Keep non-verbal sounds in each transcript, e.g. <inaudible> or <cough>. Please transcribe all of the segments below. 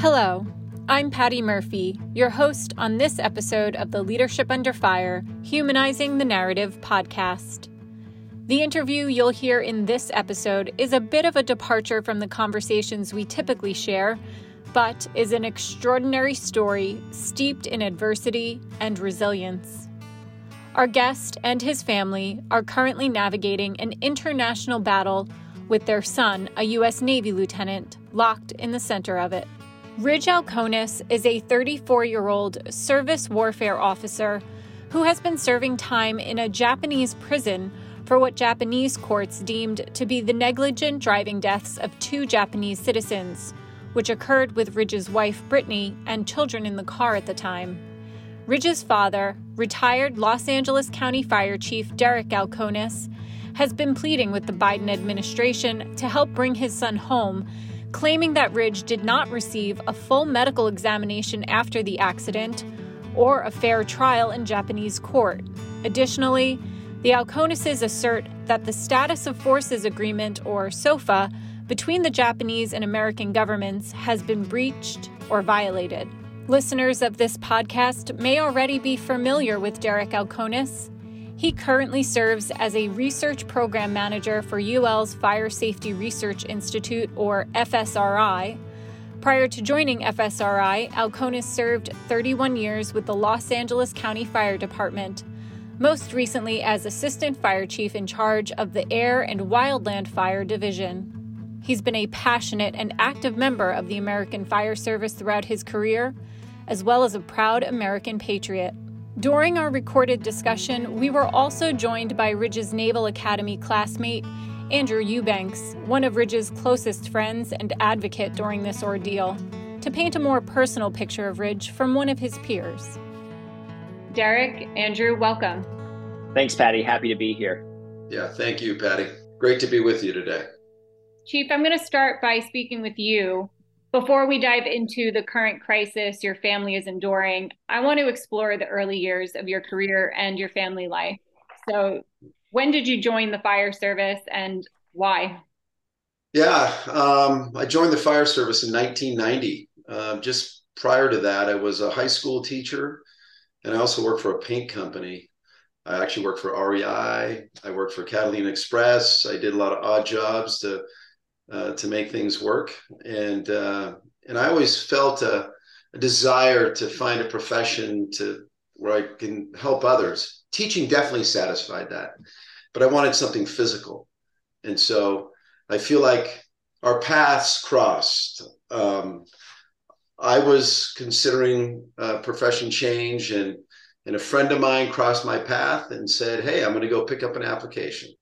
Hello, I'm Patty Murphy, your host on this episode of the Leadership Under Fire Humanizing the Narrative podcast. The interview you'll hear in this episode is a bit of a departure from the conversations we typically share, but is an extraordinary story steeped in adversity and resilience. Our guest and his family are currently navigating an international battle with their son, a U.S. Navy lieutenant, locked in the center of it. Ridge Alkonis is a 34 year old surface warfare officer who has been serving time in a Japanese prison for what Japanese courts deemed to be the negligent driving deaths of two Japanese citizens, which occurred with Ridge's wife Brittany and children in the car at the time. Ridge's father, retired Los Angeles County Fire Chief Derek Alkonis, has been pleading with the Biden administration to help bring his son home, claiming that Ridge did not receive a full medical examination after the accident or a fair trial in Japanese court. Additionally, the Alkonises assert that the Status of Forces Agreement, or SOFA, between the Japanese and American governments has been breached or violated. Listeners of this podcast may already be familiar with Derek Alkonis. He currently serves as a research program manager for UL's Fire Safety Research Institute, or FSRI. Prior to joining FSRI, Alkonis served 31 years with the Los Angeles County Fire Department most recently as Assistant Fire Chief in charge of the Air and Wildland Fire Division. He's been a passionate and active member of the American Fire Service throughout his career, as well as a proud American patriot. During our recorded discussion, we were also joined by Ridge's Naval Academy classmate, Andrew Eubanks, one of Ridge's closest friends and advocate during this ordeal, to paint a more personal picture of Ridge from one of his peers. Derek, Andrew, welcome. Thanks, Patty. Happy to be here. Yeah, thank you, Patty. Great to be with you today. Chief, I'm going to start by speaking with you. Before we dive into the current crisis your family is enduring, I want to explore the early years of your career and your family life. So, when did you join the fire service and why? Yeah, um, I joined the fire service in 1990. Uh, just prior to that, I was a high school teacher and I also worked for a paint company. I actually worked for REI. I worked for Catalina Express. I did a lot of odd jobs to uh, to make things work, and uh, and I always felt a, a, desire to find a profession to where I can help others. Teaching definitely satisfied that, but I wanted something physical, and so I feel like our paths crossed. Um, I was considering a profession change, and and a friend of mine crossed my path and said, "Hey, I'm going to go pick up an application,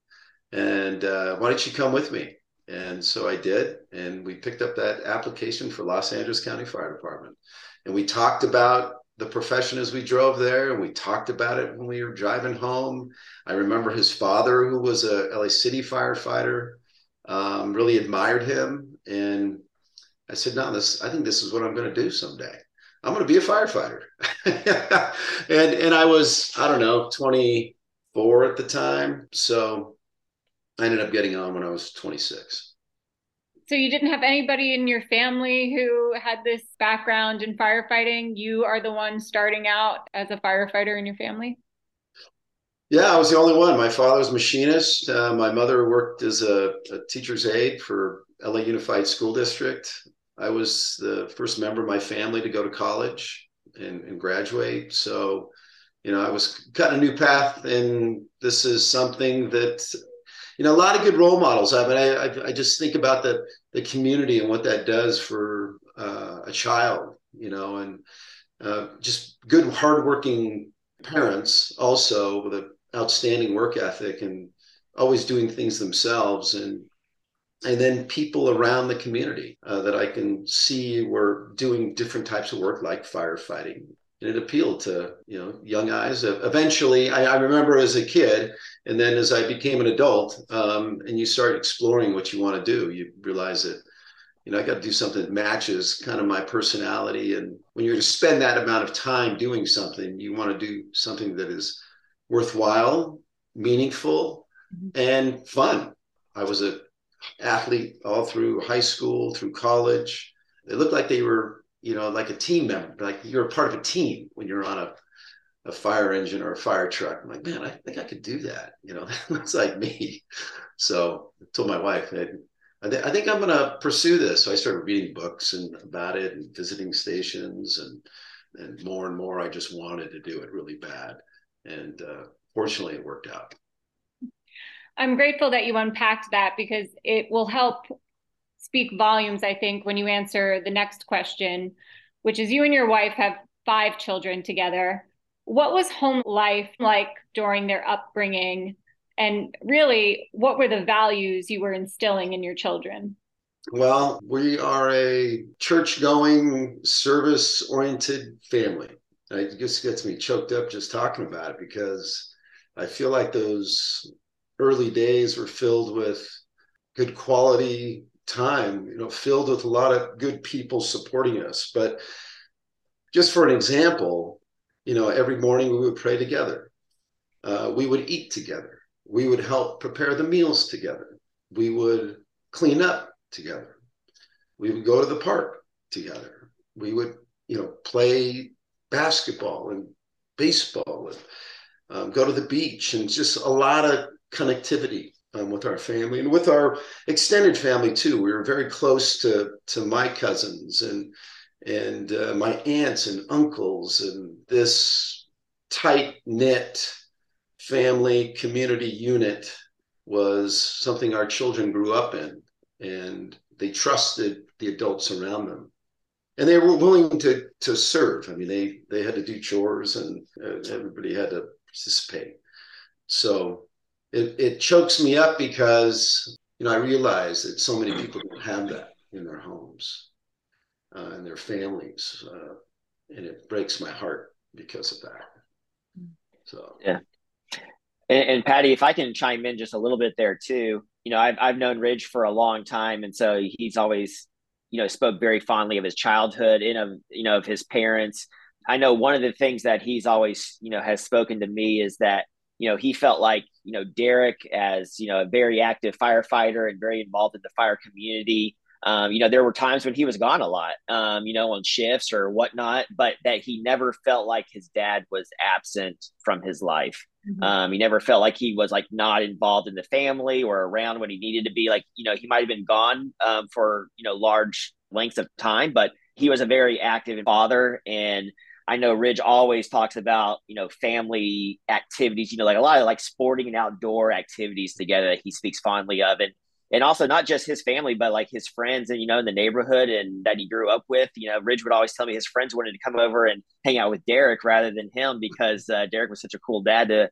and uh, why don't you come with me?" And so I did, and we picked up that application for Los Angeles County Fire Department, and we talked about the profession as we drove there, and we talked about it when we were driving home. I remember his father, who was a LA City firefighter, um, really admired him, and I said, no, this, I think this is what I'm going to do someday. I'm going to be a firefighter. <laughs> and, and I was, I don't know, 24 at the time. So I ended up getting on when I was 26. So you didn't have anybody in your family who had this background in firefighting. You are the one starting out as a firefighter in your family? Yeah, I was the only one. My father's machinist. Uh, my mother worked as a, a, teacher's aide for LA Unified School District. I was the first member of my family to go to college and, and graduate. So, you know, I was cutting a new path, and this is something that, you know, a lot of good role models. I mean, I, I, just think about the the community and what that does for uh, a child, you know, and uh, just good, hardworking parents also with an outstanding work ethic and always doing things themselves and and then people around the community uh, that I can see were doing different types of work like firefighting. And it appealed to you know young eyes. Eventually, I, I remember as a kid, and then as I became an adult, um, and you start exploring what you want to do, you realize that you know I got to do something that matches kind of my personality. And when you're to spend that amount of time doing something, you want to do something that is worthwhile, meaningful, mm-hmm. and fun. I was a athlete all through high school, through college. They looked like they were, you know, like a team member, like you're a part of a team when you're on a, a fire engine or a fire truck. I'm like, man, I think I could do that. You know, <laughs> that's like me. So I told my wife, I, I, th- I think I'm going to pursue this. So I started reading books and about it and visiting stations and and more and more. I just wanted to do it really bad, and uh, fortunately, it worked out. I'm grateful that you unpacked that because it will help speak volumes, I think, when you answer the next question, which is you and your wife have five children together. What was home life like during their upbringing? And really, what were the values you were instilling in your children? Well, we are a church going, service oriented family. It just gets me choked up just talking about it because I feel like those early days were filled with good quality time, you know, filled with a lot of good people supporting us. But just for an example, you know, every morning we would pray together. Uh, we would eat together. We would help prepare the meals together. We would clean up together. We would go to the park together. We would, you know, play basketball and baseball and um, go to the beach and just a lot of connectivity um, with our family and with our extended family too. We were very close to to my cousins and and uh, my aunts and uncles and this tight knit family community unit was something our children grew up in and they trusted the adults around them. And they were willing to to serve. I mean they they had to do chores and uh, everybody had to participate. So it, it chokes me up because you know I realize that so many people don't have that in their homes uh, and their families, uh, and it breaks my heart because of that. So yeah, and, and, Patty, if I can chime in just a little bit there too, you know I've I've known Ridge for a long time, and so he's always you know spoke very fondly of his childhood and of you know of his parents. I know one of the things that he's always you know has spoken to me is that you know, he felt like, you know, Derek as, you know, a very active firefighter and very involved in the fire community. Um, you know, there were times when he was gone a lot, um, you know, on shifts or whatnot, but that he never felt like his dad was absent from his life. Mm-hmm. Um, he never felt like he was like not involved in the family or around when he needed to be. Like, you know, he might have been gone um, for, you know, large lengths of time, but he was a very active father and I know Ridge always talks about, you know, family activities, you know, like a lot of like sporting and outdoor activities together that he speaks fondly of. And and also not just his family, but like his friends and you know, in the neighborhood and that he grew up with. You know, Ridge would always tell me his friends wanted to come over and hang out with Derek rather than him because uh, Derek was such a cool dad to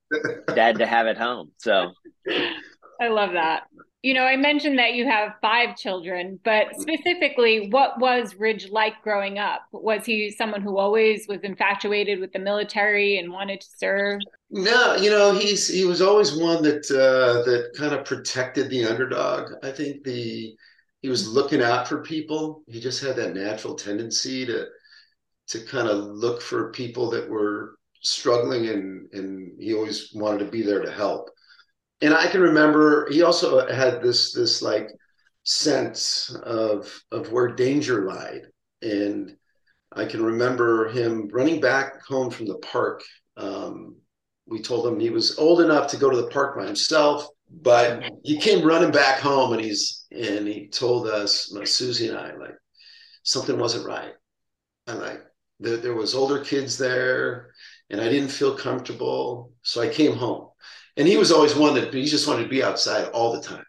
dad to have at home. So <laughs> I love that. You know, I mentioned that you have five children, but specifically, what was Ridge like growing up? Was he someone who always was infatuated with the military and wanted to serve? No, you know, he's he was always one that uh, that kind of protected the underdog. I think the he was looking out for people. He just had that natural tendency to to kind of look for people that were struggling, and and he always wanted to be there to help and I can remember he also had this this like sense of of where danger lied, and I can remember him running back home from the park. Um, we told him he was old enough to go to the park by himself, but he came running back home, and he's and he told us, Susie and I, like something wasn't right. And like there, there was older kids there, and I didn't feel comfortable, so I came home and he was always one that he just wanted to be outside all the time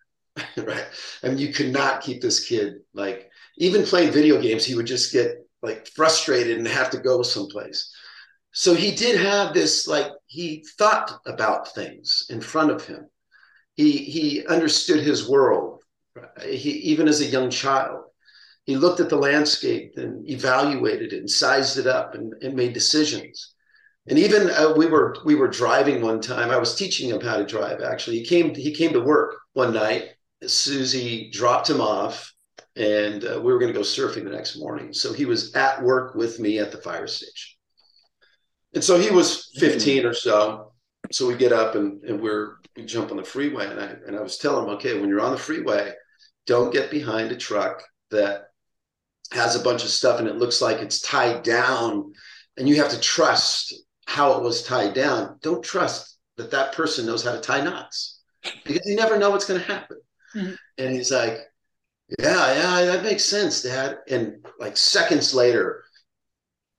<laughs> right? Mean you could not keep this kid like even playing video games he would just get like frustrated and have to go someplace. So he did have this like he thought about things in front of him. He he understood his world He, even as a young child, he looked at the landscape and evaluated it and sized it up and, and made decisions. And even uh, we were we were driving one time. I was teaching him how to drive. Actually, he came he came to work one night. Susie dropped him off, and uh, we were going to go surfing the next morning. So he was at work with me at the fire station. And so he was 15 or so. So we get up and, and we're we jump on the freeway and I and I was telling him, okay, when you're on the freeway, don't get behind a truck that has a bunch of stuff and it looks like it's tied down and you have to trust how it was tied down. Don't trust that that person knows how to tie knots because you never know what's going to happen. Mm-hmm. And he's like, yeah, yeah, that makes sense, Dad. And like seconds later,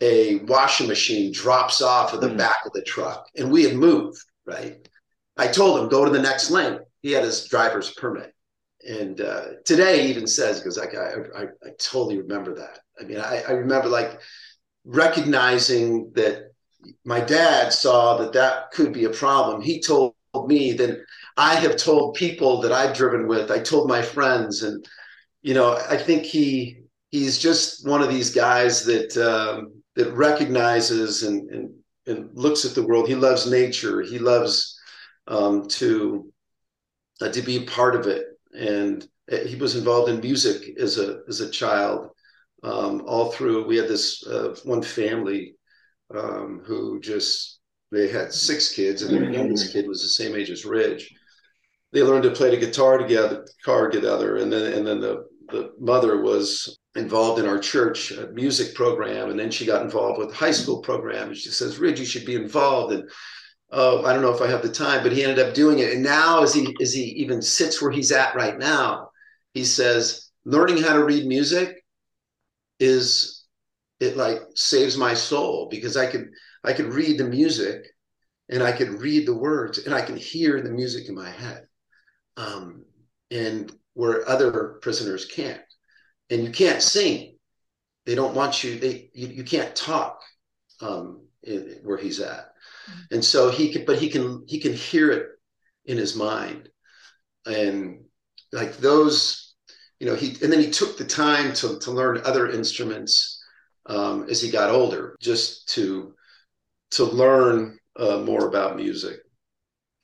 a washing machine drops off of the mm. back of the truck, and we had moved. Right. I told him go to the next lane. He had his driver's permit, and uh, today he even says because like I, I, I totally remember that. I mean, I, I remember like recognizing that my dad saw that that could be a problem. He told me that I have told people that I've driven with. I told my friends, and you know, I think he he's just one of these guys that um, that recognizes and, and and looks at the world. He loves nature. He loves um, to uh, to be part of it, and uh, he was involved in music as a as a child. Um, all through, we had this uh, one family um, who just they had six kids, and their mm-hmm. youngest kid was the same age as Ridge. They learned to play the guitar together, car together, and then and then the the mother was involved in our church uh, music program, and then she got involved with the high school program. And she says, "Ridge, you should be involved." And oh, I don't know if I have the time, but he ended up doing it. And now, as he as he even sits where he's at right now, he says, "Learning how to read music is it like saves my soul because I could I could read the music and I could read the words and I can hear the music in my head." Um, and where other prisoners can't and you can't sing. They don't want you. They you, you can't talk um, in, where he's at, mm-hmm. and so he can. But he can he can hear it in his mind, and like those, you know. He and then he took the time to to learn other instruments um, as he got older, just to to learn uh, more about music.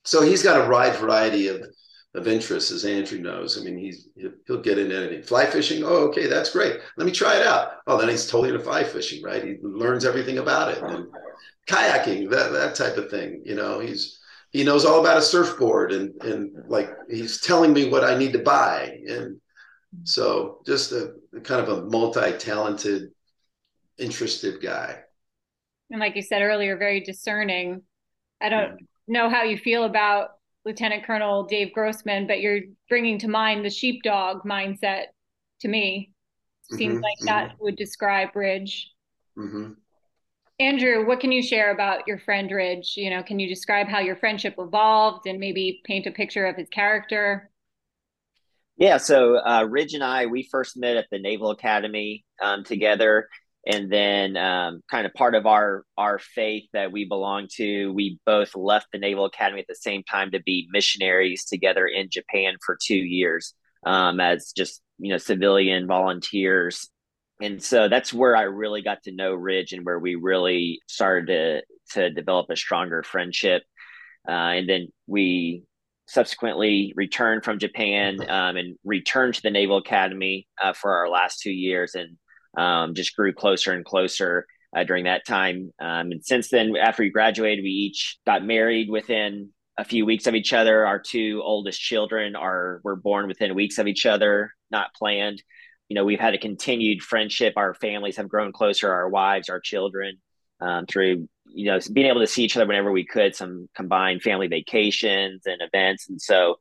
So he's got a wide variety of of interest, as Andrew knows. I mean, he's he'll get into anything. Fly fishing, oh, okay, that's great. Let me try it out. Oh, then he's totally into fly fishing, right? He learns everything about it. And kayaking, that that type of thing. You know, he's he knows all about a surfboard and and like he's telling me what I need to buy. And so just a kind of a multi-talented, interested guy. And like you said earlier, very discerning. I don't know how you feel about Lieutenant Colonel Dave Grossman, but you're bringing to mind the sheepdog mindset to me. Seems mm-hmm, like mm-hmm. that would describe Ridge. Mm-hmm. Andrew, what can you share about your friend Ridge? You know, can you describe how your friendship evolved and maybe paint a picture of his character? Yeah, so uh, Ridge and I, we first met at the Naval Academy um, together and then um, kind of part of our our faith that we belong to we both left the naval academy at the same time to be missionaries together in japan for two years um, as just you know civilian volunteers. And so that's where i really got to know ridge and where we really started to to develop a stronger friendship. Uh, and then we subsequently returned from japan um, and returned to the naval academy uh, for our last two years. And um, just grew closer and closer uh, during that time. Um, and since then, after we graduated, we each got married within a few weeks of each other. Our two oldest children are were born within weeks of each other, not planned. You know, we've had a continued friendship. Our families have grown closer. Our wives, our children, um, through you know being able to see each other whenever we could. Some combined family vacations and events, and so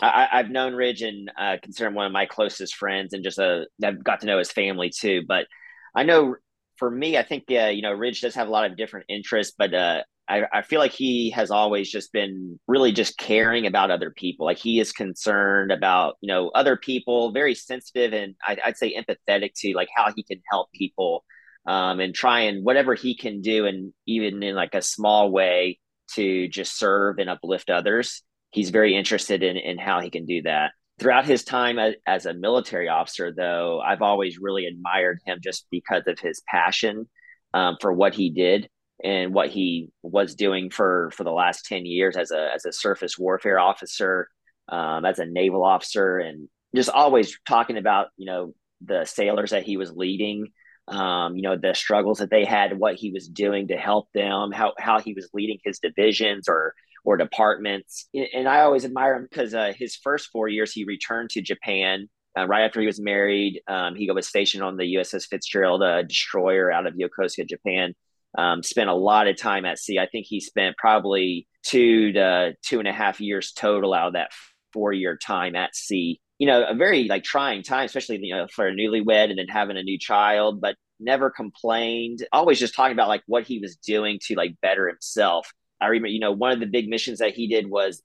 I, have known Ridge and uh, consider him one of my closest friends, and just uh, I've got to know his family too. But I know for me, I think uh, you know Ridge does have a lot of different interests, but uh, I, I feel like he has always just been really just caring about other people. Like he is concerned about you know other people, very sensitive, and I, I'd say empathetic to like how he can help people um, and try and whatever he can do, and even in like a small way to just serve and uplift others he's very interested in in how he can do that. throughout his time as, as, a military officer, though, I've always really admired him just because of his passion um, for what he did and what he was doing for for the last 10 years as a as a surface warfare officer um, as a naval officer and just always talking about you know the sailors that he was leading um, you know the struggles that they had what he was doing to help them how how he was leading his divisions or or departments and i always admire him because uh, his first four years he returned to japan uh, right after he was married um, he was stationed on the uss fitzgerald a destroyer out of yokosuka japan um, spent a lot of time at sea. I think he spent probably two to two and a half years total out of that four year time at sea. You know, a very like trying time, especially you know for a newlywed and then having a new child, but never complained. Always just talking about like what he was doing to like better himself. I remember, you know, one of the big missions that he did was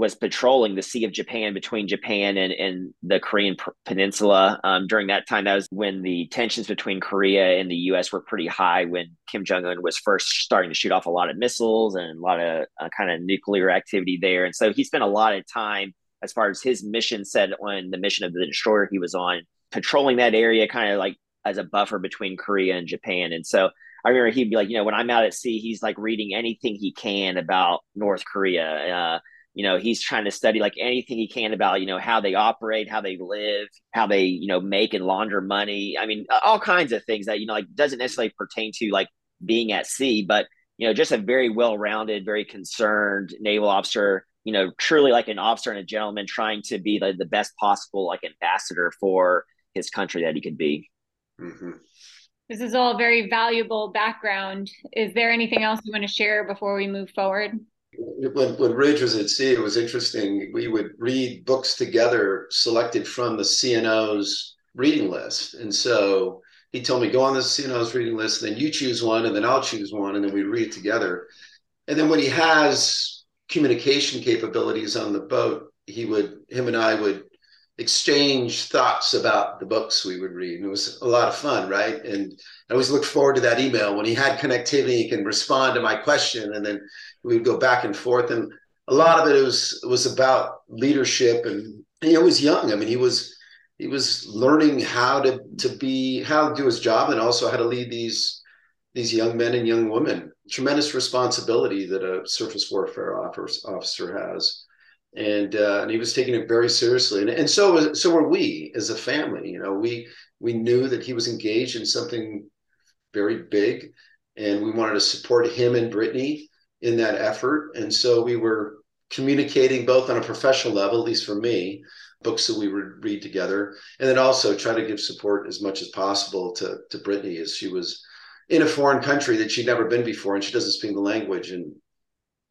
was patrolling the Sea of Japan between Japan and, and the Korean Peninsula. Um, during that time, that was when the tensions between Korea and the U.S. were pretty high. When Kim Jong Un was first starting to shoot off a lot of missiles and a lot of uh, kind of nuclear activity there, and so he spent a lot of time as far as his mission said on the mission of the destroyer he was on, patrolling that area, kind of like as a buffer between Korea and Japan, and so. I remember he'd be like, you know, when I'm out at sea, he's like reading anything he can about North Korea. Uh, you know he's trying to study like anything he can about you know how they operate how they live how they you know make and launder money i mean all kinds of things that you know like doesn't necessarily pertain to like being at sea but you know just a very well-rounded very concerned naval officer you know truly like an officer and a gentleman trying to be like the best possible like ambassador for his country that he could be mm-hmm. This is all very valuable background is there anything else you want to share before we move forward when, when Ridge was at sea, it was interesting. We would read books together selected from the CNO's reading list. And so he told me, go on the CNO's reading list, then you choose one, and then I'll choose one, and then we read together. And then when he has communication capabilities on the boat, he would, him and I would exchange thoughts about the books we would read. And it was a lot of fun, right? And I always look forward to that email when he had connectivity, he can respond to my question, and then we would go back and forth. And a lot of it was was about leadership, and he was young. I mean, he was he was learning how to to be how to do his job, and also how to lead these these young men and young women. Tremendous responsibility that a surface warfare officer has and uh, and he was taking it very seriously, and, and so so were we as a family. You know, we we knew that he was engaged in something very big, and we wanted to support him and Brittany in that effort, and so we were communicating both on a professional level, at least for me, books that we would read together, and then also try to give support as much as possible to to Brittany as she was in a foreign country that she'd never been before, and she doesn't speak the language, and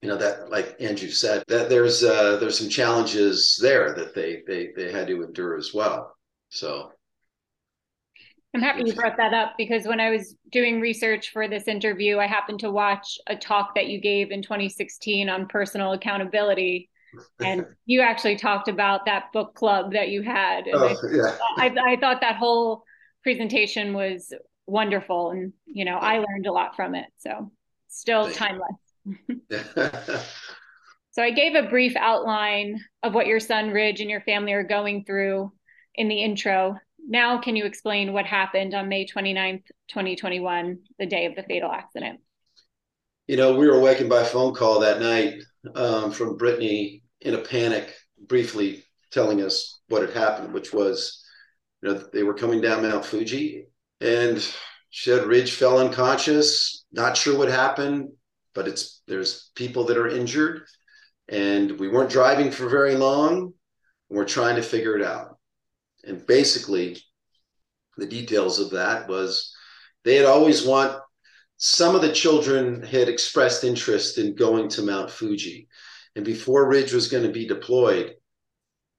you know that like andrew said that there's uh there's some challenges there that they they they had to endure as well. So. I'm happy you brought that up because when i was doing research for this interview i happened to watch a talk that you gave in 2016 on personal accountability. And <laughs> you actually talked about that book club that you had. And oh, I, yeah. I, I thought that whole presentation was wonderful and you know i learned a lot from it. So still timeless <laughs> so I gave a brief outline of what your son Ridge and your family are going through in the intro. Now, can you explain what happened on May 29th, 2021, the day of the fatal accident? You know, we were awakened by a phone call that night um, from Brittany in a panic, briefly telling us what had happened, which was, you know, they were coming down Mount Fuji and she said Ridge fell unconscious, not sure what happened, but it's there's people that are injured and we weren't driving for very long. We're trying to figure it out. And basically the details of that was they had always want some of the children had expressed interest in going to mount fuji. And before ridge was going to be deployed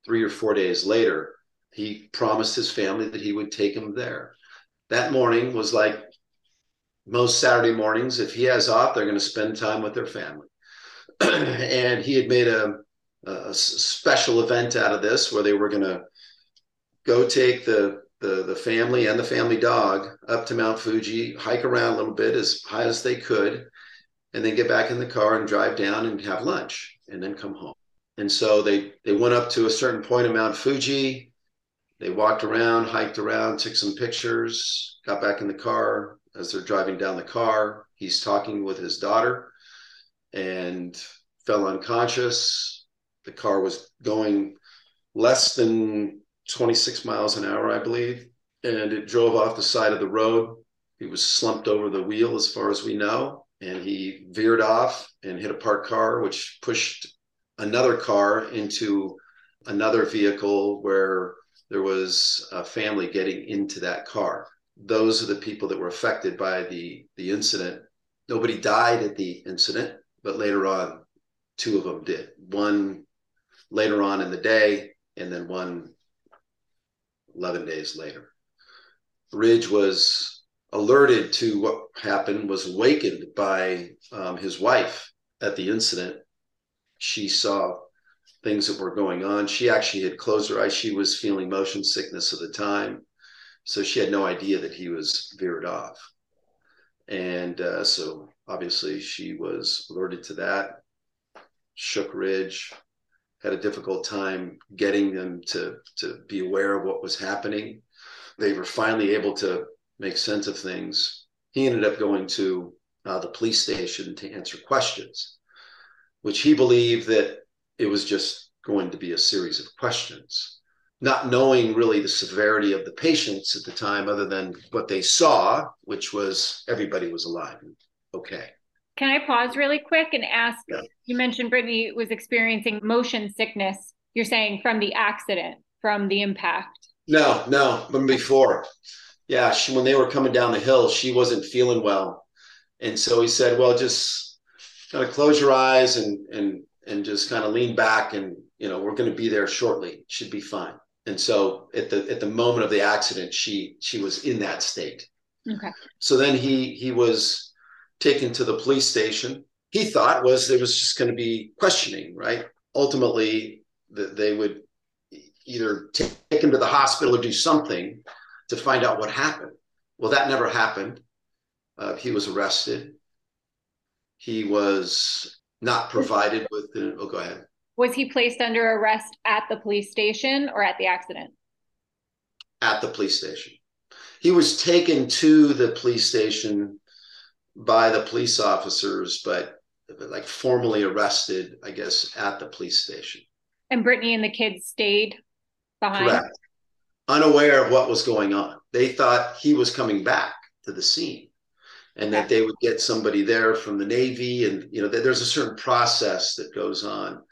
three or four days later he promised his family that he would take them there. That morning was like most Saturday mornings, if he has off, they're going to spend time with their family. <clears throat> and he had made a, a, special event out of this where they were going to go take the, the, the family and the family dog up to Mount Fuji, hike around a little bit as high as they could, and then get back in the car and drive down and have lunch and then come home. And so they they went up to a certain point of Mount Fuji. They walked around, hiked around, took some pictures, got back in the car. As they're driving down the car, he's talking with his daughter and fell unconscious. The car was going less than 26 miles an hour, I believe, and it drove off the side of the road. He was slumped over the wheel, as far as we know, and he veered off and hit a parked car, which pushed another car into another vehicle where there was a family getting into that car. Those are the people that were affected by the, the incident. Nobody died at the incident, but later on, two of them did. One later on in the day, and then one 11 days later. Ridge was alerted to what happened, was awakened by um, his wife at the incident. She saw things that were going on. She actually had closed her eyes. She was feeling motion sickness at the time. So she had no idea that he was veered off. And uh, so obviously she was alerted to that, shook Ridge, had a difficult time getting them to, to be aware of what was happening. They were finally able to make sense of things. He ended up going to uh, the police station to answer questions, which he believed that it was just going to be a series of questions, not knowing really the severity of the patients at the time, other than what they saw, which was everybody was alive and okay. Can I pause really quick and ask? Yeah. You mentioned Brittany was experiencing motion sickness. You're saying from the accident, from the impact? No, no, from before. Yeah, she, when they were coming down the hill, she wasn't feeling well, and so he said, "Well, just kind of close your eyes and and and just kind of lean back, and you know, we're going to be there shortly. Should be fine." And so at the at the moment of the accident, she she was in that state. Okay. So then he he was taken to the police station. He thought was there was just going to be questioning, right? Ultimately, that they would either take him to the hospital or do something to find out what happened. Well, that never happened. Uh, he was arrested. He was not provided with the. Oh, go ahead. Was he placed under arrest at the police station or at the accident? At the police station. He was taken to the police station by the police officers, but like formally arrested, I guess, at the police station. And Brittany and the kids stayed behind. Correct. Unaware of what was going on. They thought he was coming back to the scene and that they would get somebody there from the Navy. And, you know, there's a certain process that goes on.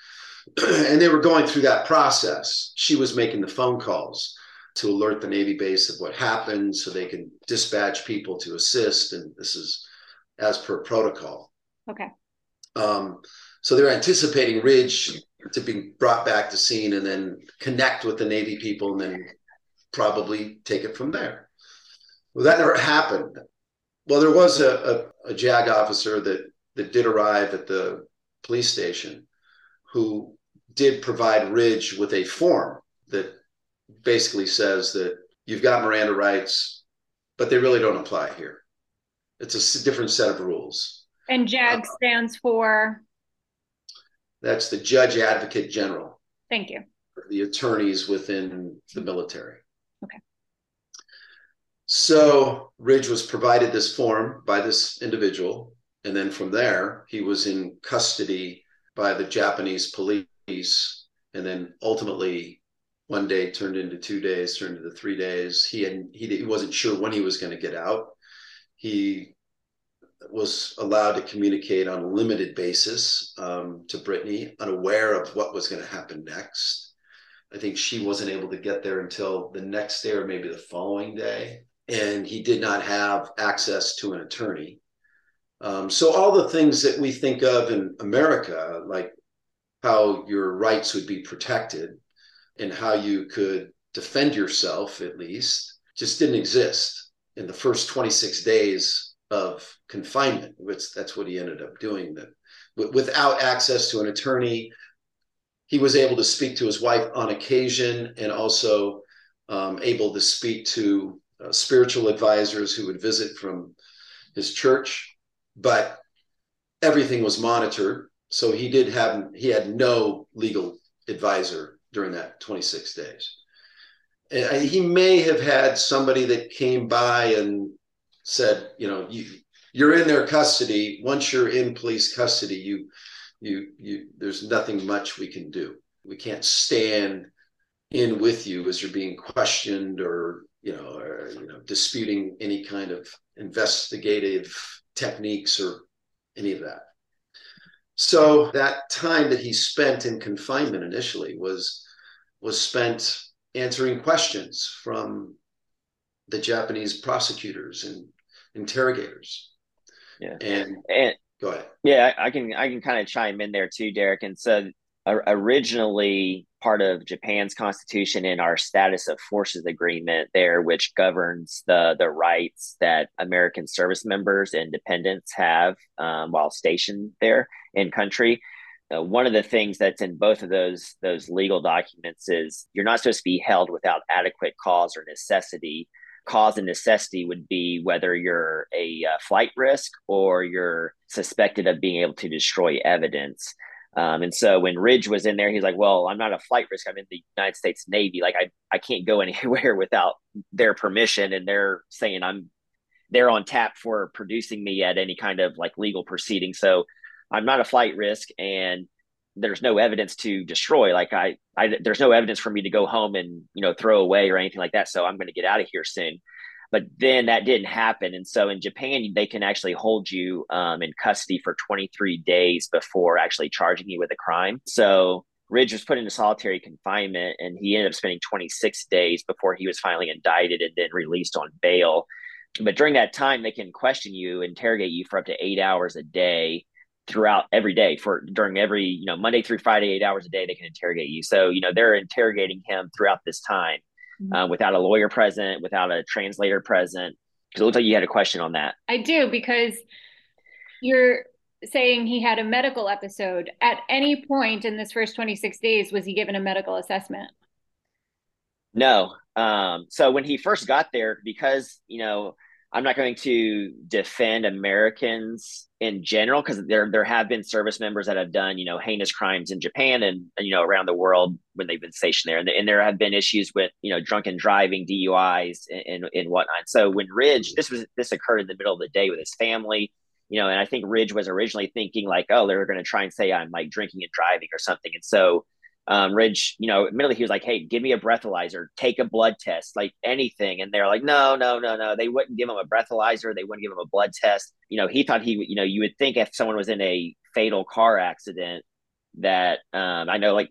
<clears throat> and they were going through that process. She was making the phone calls to alert the Navy base of what happened so they can dispatch people to assist. And this is as per protocol. Okay. Um, so they're anticipating Ridge to be brought back to scene and then connect with the Navy people and then probably take it from there. Well, that never happened. Well, there was a, a, a JAG officer that that did arrive at the police station who did provide Ridge with a form that basically says that you've got Miranda rights, but they really don't apply here. It's a different set of rules. And JAG uh, stands for? That's the Judge Advocate General. Thank you. The attorneys within the military. Okay. So Ridge was provided this form by this individual. And then from there, he was in custody by the Japanese police. And then ultimately, one day turned into two days, turned into three days. He had he, he wasn't sure when he was going to get out he was allowed to communicate on a limited basis um, to Brittany, unaware of what was going to happen next. I think she wasn't able to get there until the next day or maybe the following day. And he did not have access to an attorney. Um, so, all the things that we think of in America, like how your rights would be protected and how you could defend yourself, at least, just didn't exist in the first 26 days of confinement, which that's what he ended up doing. That without access to an attorney, he was able to speak to his wife on occasion and also um, able to speak to uh, spiritual advisors who would visit from his church. But everything was monitored. So he did have he had no legal advisor during that 26 days. And he may have had somebody that came by and said, you know, you you're in their custody. Once you're in police custody, you you you there's nothing much we can do. We can't stand in with you as you're being questioned or you know or, you know disputing any kind of investigative techniques or any of that. So that time that he spent in confinement initially was was spent answering questions from the Japanese prosecutors and interrogators. Yeah. And, and go ahead. Yeah, I can I can kind of chime in there too, Derek. And so originally part of Japan's constitution and our status of forces agreement there, which governs the the rights that American service members and dependents have um, while stationed there in country. Uh, one of the things that's in both of those those legal documents is you're not supposed to be held without adequate cause or necessity. Cause and necessity would be whether you're a uh, flight risk or you're suspected of being able to destroy evidence. Um, and so when Ridge was in there, he's like, "Well, I'm not a flight risk. I'm in the United States Navy. Like I, I can't go <laughs> anywhere without their permission." And they're saying I'm, they're on tap for producing me at any kind of like legal proceeding. So I'm not a flight risk, and there's no evidence to destroy. Like I, I, there's no evidence for me to go home and you know throw away or anything like that. So I'm going to get out of here soon. But then that didn't happen. And so in Japan, they can actually hold you um, in custody for 23 days before actually charging you with a crime. So Ridge was put into solitary confinement and he ended up spending 26 days before he was finally indicted and then released on bail. But during that time, they can question you, interrogate you for up to eight hours a day throughout every day for during every you know monday through friday eight hours a day they can interrogate you so you know they're interrogating him throughout this time mm-hmm. uh, without a lawyer present, without a translator present? Because it looks like you had a question on that. I do because you're saying he had a medical episode. At any point in this first 26 days, was he given a medical assessment? No. Um, so when he first got there, because you know I'm not going to defend Americans in general because there there have been service members that have done you know heinous crimes in Japan and you know around the world when they've been stationed there, and, and there have been issues with you know drunken driving, DUIs, and, and, and whatnot. So when Ridge, this was this occurred in the middle of the day with his family, you know, and I think Ridge was originally thinking like, oh, they're going to try and say I'm like drinking and driving or something, and so um, Ridge, you know, admittedly, he was like, "Hey, give me a breathalyzer, take a blood test, like anything." And they're like, "No, no, no, no." They wouldn't give him a breathalyzer. They wouldn't give him a blood test. You know, he thought he, you know, you would think if someone was in a fatal car accident, that um, I know, like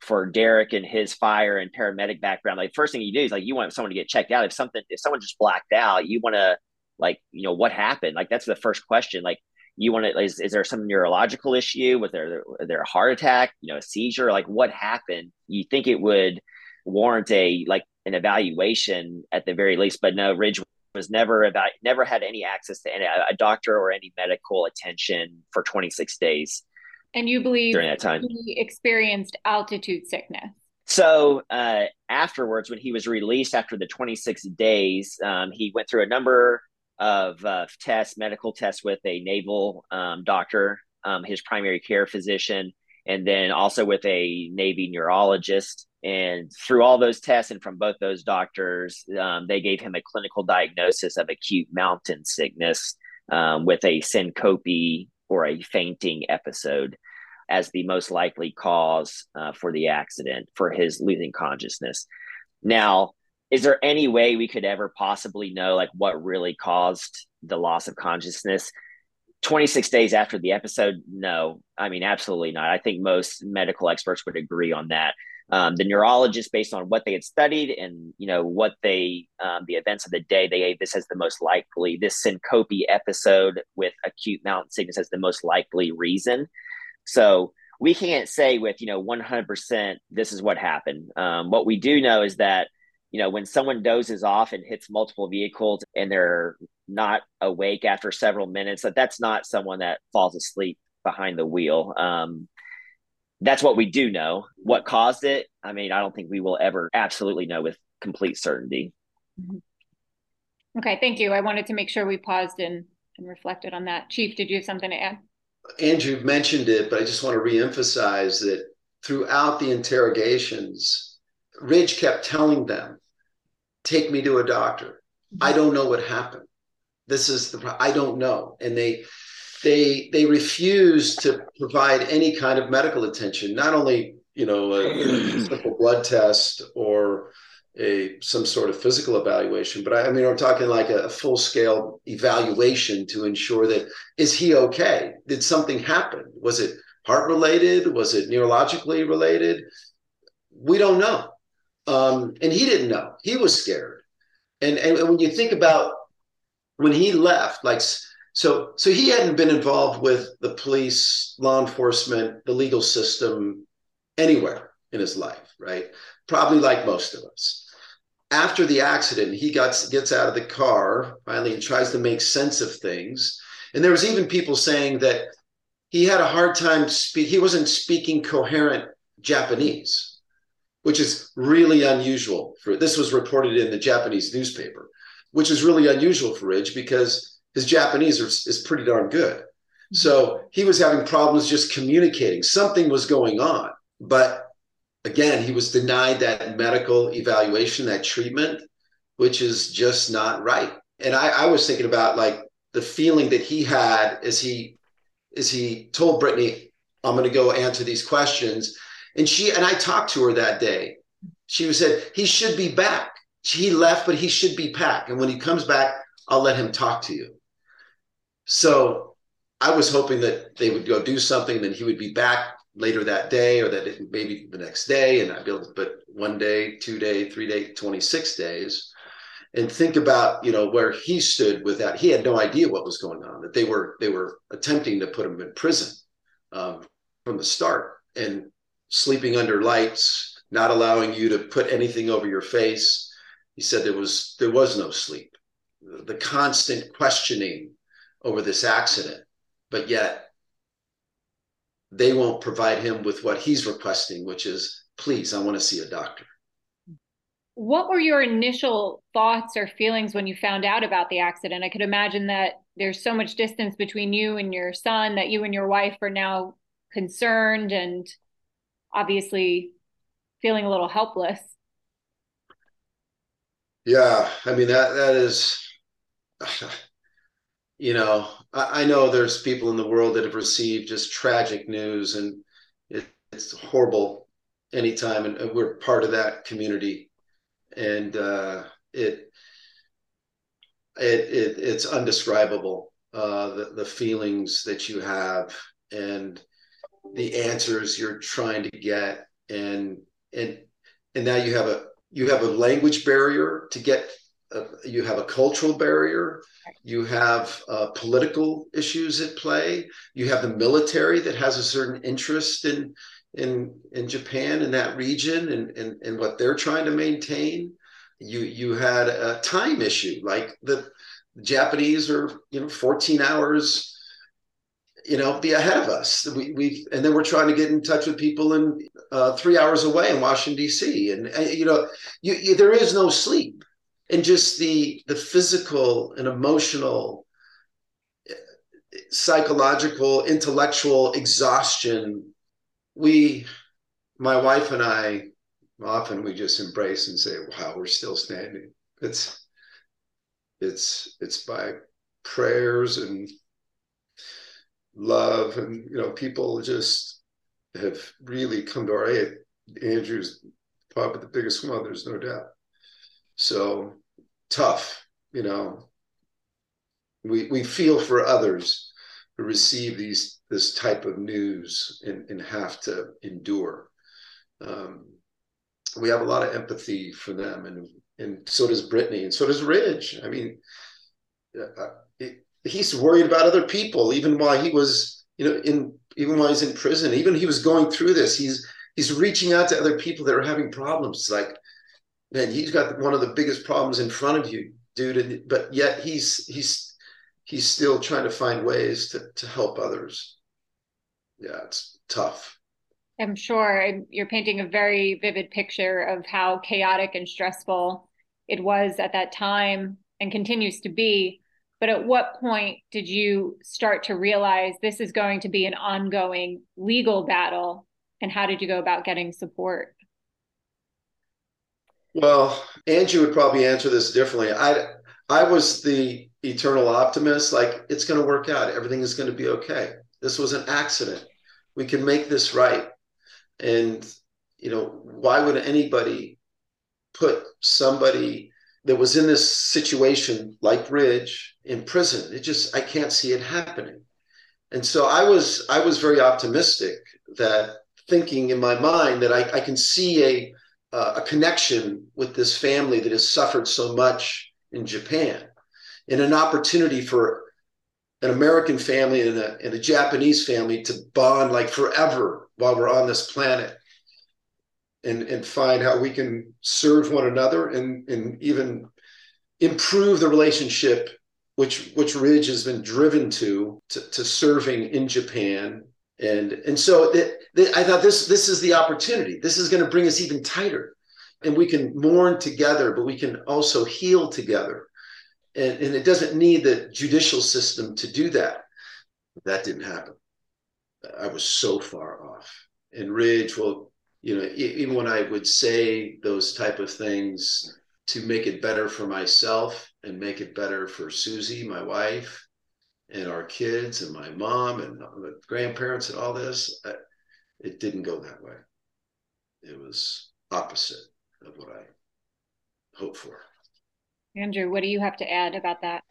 for Derek and his fire and paramedic background, like first thing you do is like you want someone to get checked out. If something, if someone just blacked out, you want to like, you know, what happened? Like that's the first question. Like you want to is, is there some neurological issue with there there a heart attack you know a seizure? Like what happened? You think it would warrant a like an evaluation at the very least but no ridge was never about never had any access to any, a doctor or any medical attention for 26 days and you believe during that time. he experienced altitude sickness. So uh, afterwards when he was released after the 26 days um, he went through a number of uh, tests, medical tests with a naval um, doctor, um, his primary care physician, and then also with a Navy neurologist. And through all those tests and from both those doctors, um, they gave him a clinical diagnosis of acute mountain sickness um, with a syncope or a fainting episode as the most likely cause uh, for the accident for his losing consciousness. Now, is there any way we could ever possibly know like what really caused the loss of consciousness? 26 days after the episode no. I mean absolutely not. I think most medical experts would agree on that. Um, the neurologist based on what they had studied and you know what they um, the events of the day they gave this as the most likely this syncope episode with acute mountain sickness as the most likely reason. So we can't say with you know 100% this is what happened. Um, what we do know is that you know, when someone dozes off and hits multiple vehicles and they're not awake after several minutes, that that's not someone that falls asleep behind the wheel. Um, that's what we do know. What caused it? I mean, I don't think we will ever absolutely know with complete certainty. Mm-hmm. Okay, thank you. I wanted to make sure we paused and, and reflected on that. Chief, did you have something to add? Andrew mentioned it, but I just want to reemphasize that throughout the interrogations, Ridge kept telling them, "Take me to a doctor. I don't know what happened. This is the I don't know." And they they they refused to provide any kind of medical attention, not only you know a simple blood test or a some sort of physical evaluation, but I, I mean we're talking like a, a full scale evaluation to ensure that is he okay? Did something happen? Was it heart related? Was it neurologically related? We don't know, um, and he didn't know. He was scared, and and when you think about when he left, like so so he hadn't been involved with the police, law enforcement, the legal system anywhere in his life, right? Probably like most of us. After the accident, he got, gets out of the car finally and tries to make sense of things. And there was even people saying that he had a hard time speak. He wasn't speaking coherent Japanese, which is really unusual for. This was reported in the Japanese newspaper, which is really unusual for Ridge because his Japanese is, is pretty darn good. Mm-hmm. So he was having problems just communicating. Something was going on. But again, he was denied that medical evaluation, that treatment, which is just not right. And I, I was thinking about like the feeling that he had as he as he told Brittany, I'm going to go answer these questions. And she and I talked to her that day. She said he should be back. He left, but he should be back. And when he comes back, I'll let him talk to you. So I was hoping that they would go do something, then he would be back later that day or that it, maybe the next day and I'd be able to put one day, two day, three day, 26 days and think about, you know, where he stood with that. He had no idea what was going on, that they were, they were attempting to put him in prison um, from the start and sleeping under lights, not allowing you to put anything over your face. He said there was, there was no sleep, the constant questioning over this accident, but yet they won't provide him with what he's requesting, which is, please, I want to see a doctor. What were your initial thoughts or feelings when you found out about the accident? I could imagine that there's so much distance between you and your son that you and your wife are now concerned and obviously feeling a little helpless. Yeah, I mean that that is <sighs> you know, I, I, know there's people in the world that have received just tragic news, and it, it's horrible anytime, and, and, we're part of that community, and uh, it, it it it's undescribable uh, the the feelings that you have and the answers you're trying to get, and and and now you have a you have a language barrier to get uh, you have a cultural barrier, you have uh, political issues at play, you have the military that has a certain interest in in in Japan in that region and, and, and what they're trying to maintain. You you had a time issue, like the Japanese are you know 14 hours you know, be ahead of us. We, we and then we're trying to get in touch with people in uh, three hours away in Washington D.C. And, and you know, you, you, there is no sleep and just the the physical and emotional psychological intellectual exhaustion we my wife and i often we just embrace and say wow we're still standing it's it's it's by prayers and love and you know people just have really come to our aid andrew's probably the biggest one there's no doubt so tough, you know. We we feel for others who receive these this type of news and, and have to endure. Um, we have a lot of empathy for them, and and so does Brittany, and so does Ridge. I mean, uh, uh it, he's worried about other people, even while he was, you know, in even while he's in prison. Even he was going through this. He's he's reaching out to other people that are having problems. It's Like man, he's got one of the biggest problems in front of you, dude. But yet he's he's he's still trying to find ways to to help others. Yeah, it's tough. I'm sure you're painting a very vivid picture of how chaotic and stressful it was at that time and continues to be. But at what point did you start to realize this is going to be an ongoing legal battle? And how did you go about getting support? Well angie would probably answer this differently. I i was the eternal optimist like it's going to work out. Everything is going to be okay. This was an accident. We can make this right. And you know why would anybody put somebody that was in this situation like ridge in prison. It just i can't see it happening. And so i was i was very optimistic that thinking in my mind that i, I can see a uh, a connection with this family that has suffered so much in japan. And an opportunity for an american family and a, and a japanese family to bond like forever while we're on this planet and and find how we can serve one another and and even improve the relationship which which Ridge has been driven to to, to serving in Japan. And and so the, the, I thought this this is the opportunity. This is going to bring us even tighter. And we can mourn together but we can also heal together. And, and it doesn't need the judicial system to do that. That didn't happen. I was so far off. And Ridge well you know, even when I would say those type of things to make it better for myself and make it better for Susie, my wife, and our kids and my mom and the grandparents and all this, it didn't go that way. It was opposite of what I hoped for. Andrew, what do you have to add about that?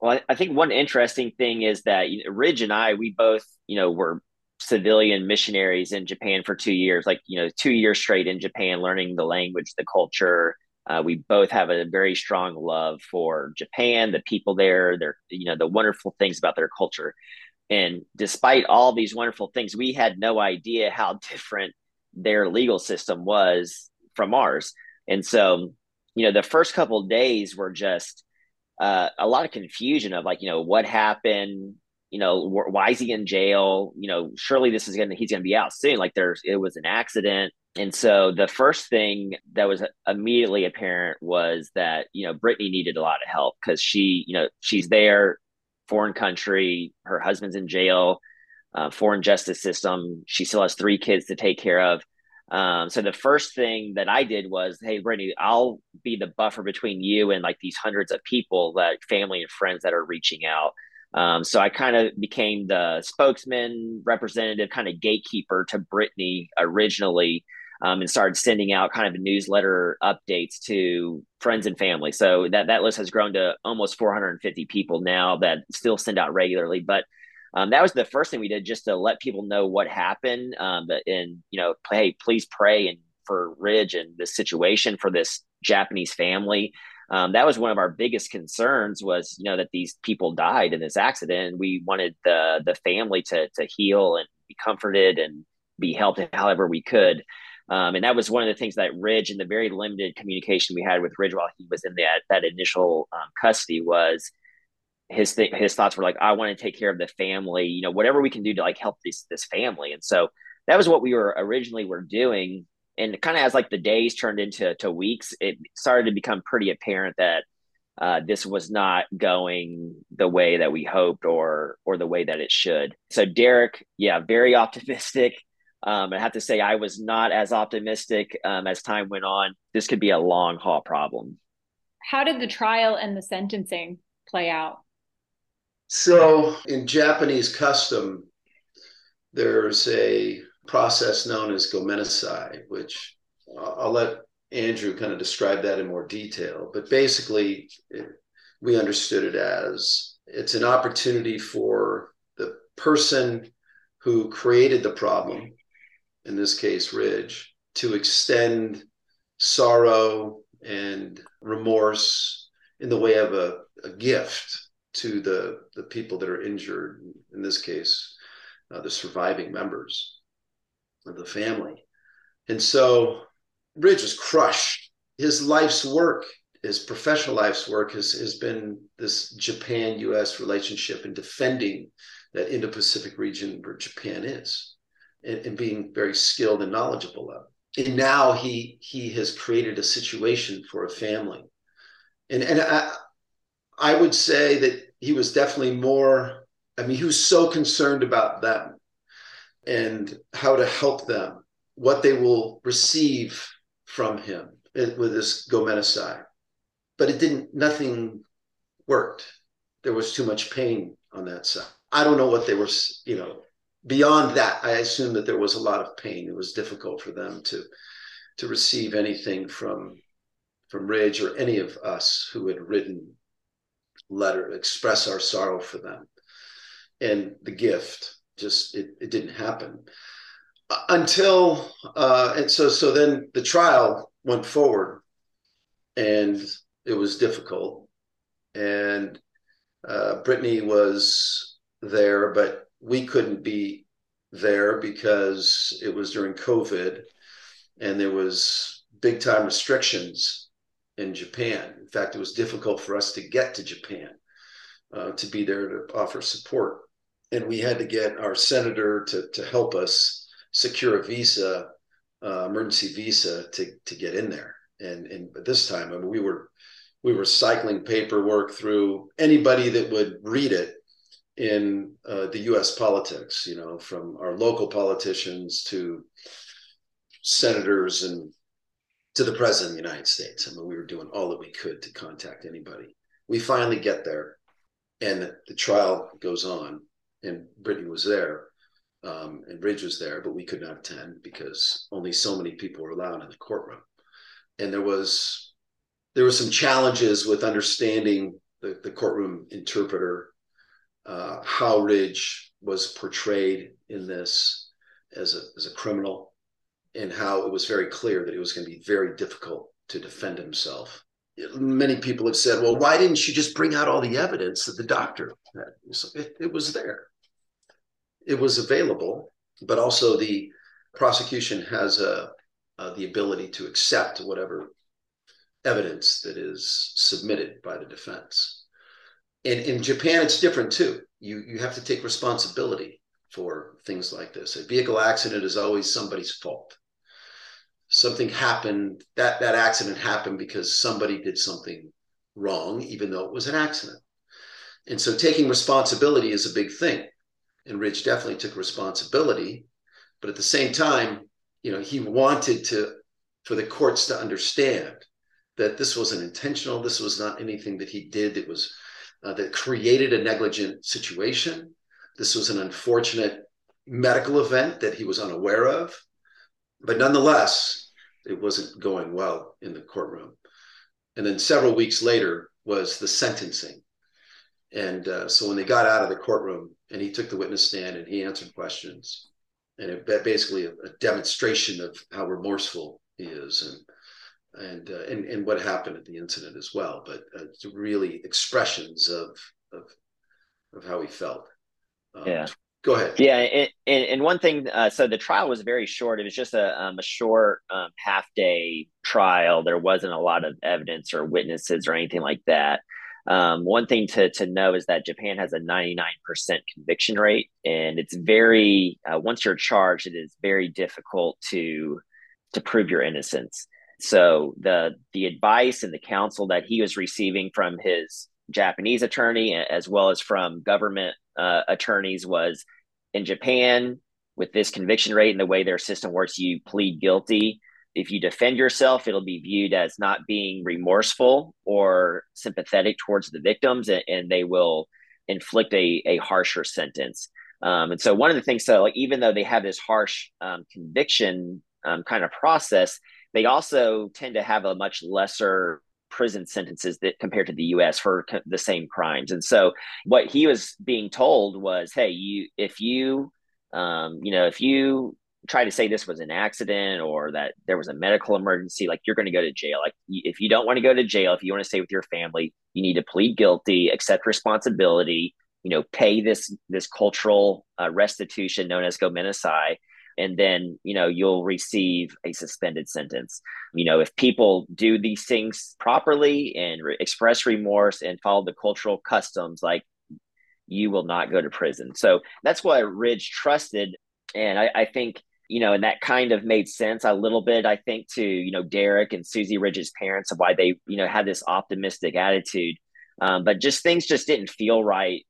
Well, I think one interesting thing is that you know, Ridge and I, we both, you know, were civilian missionaries in Japan for two years, like, you know, two years straight in Japan, learning the language, the culture. Uh, we both have a very strong love for Japan, the people there, their, you know, the wonderful things about their culture. And despite all these wonderful things, we had no idea how <laughs> different their legal system was from ours. And so, you know, the first couple days were just uh, a lot of confusion of like, you know, what happened? You know, why is he in jail? You know, surely this is gonna he's gonna be out soon. Like there's it was an accident. And so the first thing that was immediately apparent was that, you know, Brittany needed a lot of help because she, you know, she's there, foreign country, her husband's in jail, uh, foreign justice system. She still has three kids to take care of. Um, so the first thing that I did was, hey, Brittany, I'll be the buffer between you and like these hundreds of people, that family and friends that are reaching out. Um, so I kind of became the spokesman, representative, kind of gatekeeper to Brittany originally, um, and started sending out kind of newsletter updates to friends and family. So that that list has grown to almost 450 people now that still send out regularly. But um, that was the first thing we did, just to let people know what happened. Um, and you know, hey, please pray and for Ridge and the situation for this Japanese family um, that was one of our biggest concerns was you know that these people died in this accident. We wanted the the family to to heal and be comforted and be helped however we could. Um, and that was one of the things that Ridge and the very limited communication we had with Ridge while he was in that that initial um, custody was his th- his thoughts were like I want to take care of the family you know whatever we can do to like help this this family. And so that was what we were originally were doing and kind of as like the days turned into to weeks, it started to become pretty apparent that uh, this was not going the way that we hoped or or the way that it should. So Derek, yeah, very <laughs> optimistic. Um, I have to say I was not as optimistic um, as time went on. This could be a long haul problem. How did the trial and the sentencing play out? So in Japanese custom, there's a process known as gomenasai, which I'll let Andrew kind of describe that in more detail. But basically, it, we understood it as it's an opportunity for the person who created the problem, in this case, Ridge, to extend sorrow and remorse in the way of a, a gift to the, the people that are injured, in this case, uh, the surviving members of the family. And so Ridge was crushed. His life's work, his professional life's work, has, has been this Japan US relationship and defending that Indo Pacific region where Japan is and, and, being very skilled and knowledgeable of. And now he he has created a situation for a family. And, and I, I would say that he was definitely more, I mean, he was so concerned about them and how to help them, what they will receive from him eh, with this Go But it didn't, nothing worked. There was too much pain on that side. I don't know what they were, you know, beyond that, I assume that there was a lot of pain. It was difficult for them to to receive anything from from Ridge or any of us who had written letter express our sorrow for them. And the gift just it, it didn't happen until uh, and so so then the trial went forward and it was difficult and uh, Brittany was there, but we couldn't be there because it was during COVID and there was big time restrictions in Japan. In fact, it was difficult for us to get to Japan uh, to be there to offer support. And we had to get our senator to, to help us secure a visa, uh, emergency visa to, to get in there. And, and but this time, I mean, we were we were cycling paperwork through anybody that would read it in uh, the U.S. politics. You know, from our local politicians to senators and to the president of the United States. I mean, we were doing all that we could to contact anybody. We finally get there, and the trial goes on, and Brittany was there, um, and Ridge was there, but we could not attend because only so many people were allowed in the courtroom, and there was there were some challenges with understanding the, the courtroom interpreter, uh, how Ridge was portrayed in this as a, as a criminal, and how it was very clear that it was going to be very difficult to defend himself. Many people have said, well, why didn't you just bring out all the evidence that the doctor had? It, it was there, it was available, but also the prosecution has a, uh, the ability to accept whatever evidence that is submitted by the defense. And in Japan, it's different too. You you have to take responsibility for things like this. A vehicle accident is always somebody's fault. Something happened, that, that accident happened because somebody did something wrong, even though it was an accident. And so taking responsibility is a big thing. And Ridge definitely took responsibility. But at the same time, you know, he wanted to for the courts to understand that this wasn't intentional. This was not anything that he did that was uh, that created a negligent situation. This was an unfortunate medical event that he was unaware of, but nonetheless, it wasn't going well in the courtroom. And then several weeks later was the sentencing. And uh, so when they got out of the courtroom and he took the witness stand and he answered questions, and it basically a, a demonstration of how remorseful he is and and uh, and and what happened at the incident as well. But uh, really expressions of of of how he felt. Um, yeah. Go ahead. Yeah, and, and one thing, uh, so the trial was very short. It was just a, um, a short um, half day trial. There wasn't a lot of evidence or witnesses or anything like that. Um, one thing to, to know is that Japan has a 99% conviction rate, and it's very, uh, once you're charged, it is very difficult to to prove your innocence. So the the advice and the counsel that he was receiving from his Japanese attorney as well as from government uh, attorneys was in Japan with this conviction rate and the way their system works, you plead guilty. If you defend yourself, it'll be viewed as not being remorseful or sympathetic towards the victims, and, and they will inflict a, a harsher sentence. Um, and so, one of the things, so like even though they have this harsh um, conviction um, kind of process, they also tend to have a much lesser prison sentences that compared to the US for the same crimes. And so what he was being told was, hey, you if you um, you know, if you try to say this was an accident or that there was a medical emergency, like you're going to go to jail. Like if you don't want to go to jail, if you want to stay with your family, you need to plead guilty, accept responsibility, you know, pay this this cultural uh, restitution known as gomenasai, and then you know you'll receive a suspended sentence you know if people do these things properly and re- express remorse and follow the cultural customs like you will not go to prison so that's why ridge trusted and I, I think you know and that kind of made sense a little bit i think to you know derek and susie ridge's parents of why they you know had this optimistic attitude Um, but just things just didn't feel right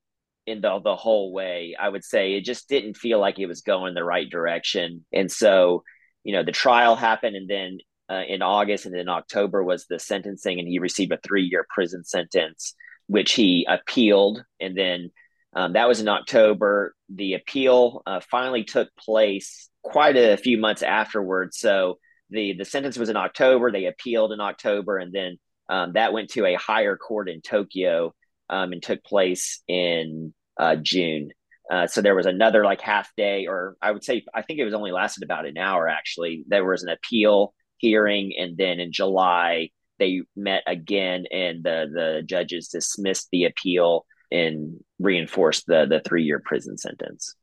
in the the whole way. I would say it just didn't feel like it was going the right direction. And so, you know, the trial happened, and then uh, in August and then October was the sentencing, and he received a three year prison sentence, which he appealed, and then um, that was in October. The appeal uh, finally took place quite a few months afterwards. So the the sentence was in October. They appealed in October, and then um, that went to a higher court in Tokyo um, and took place in uh, June. Uh, so there was another like half day, or I would say, I think it was only lasted about an hour. Actually, there was an appeal hearing, and then in July they met again, and the the judges dismissed the appeal and reinforced the the three year prison sentence.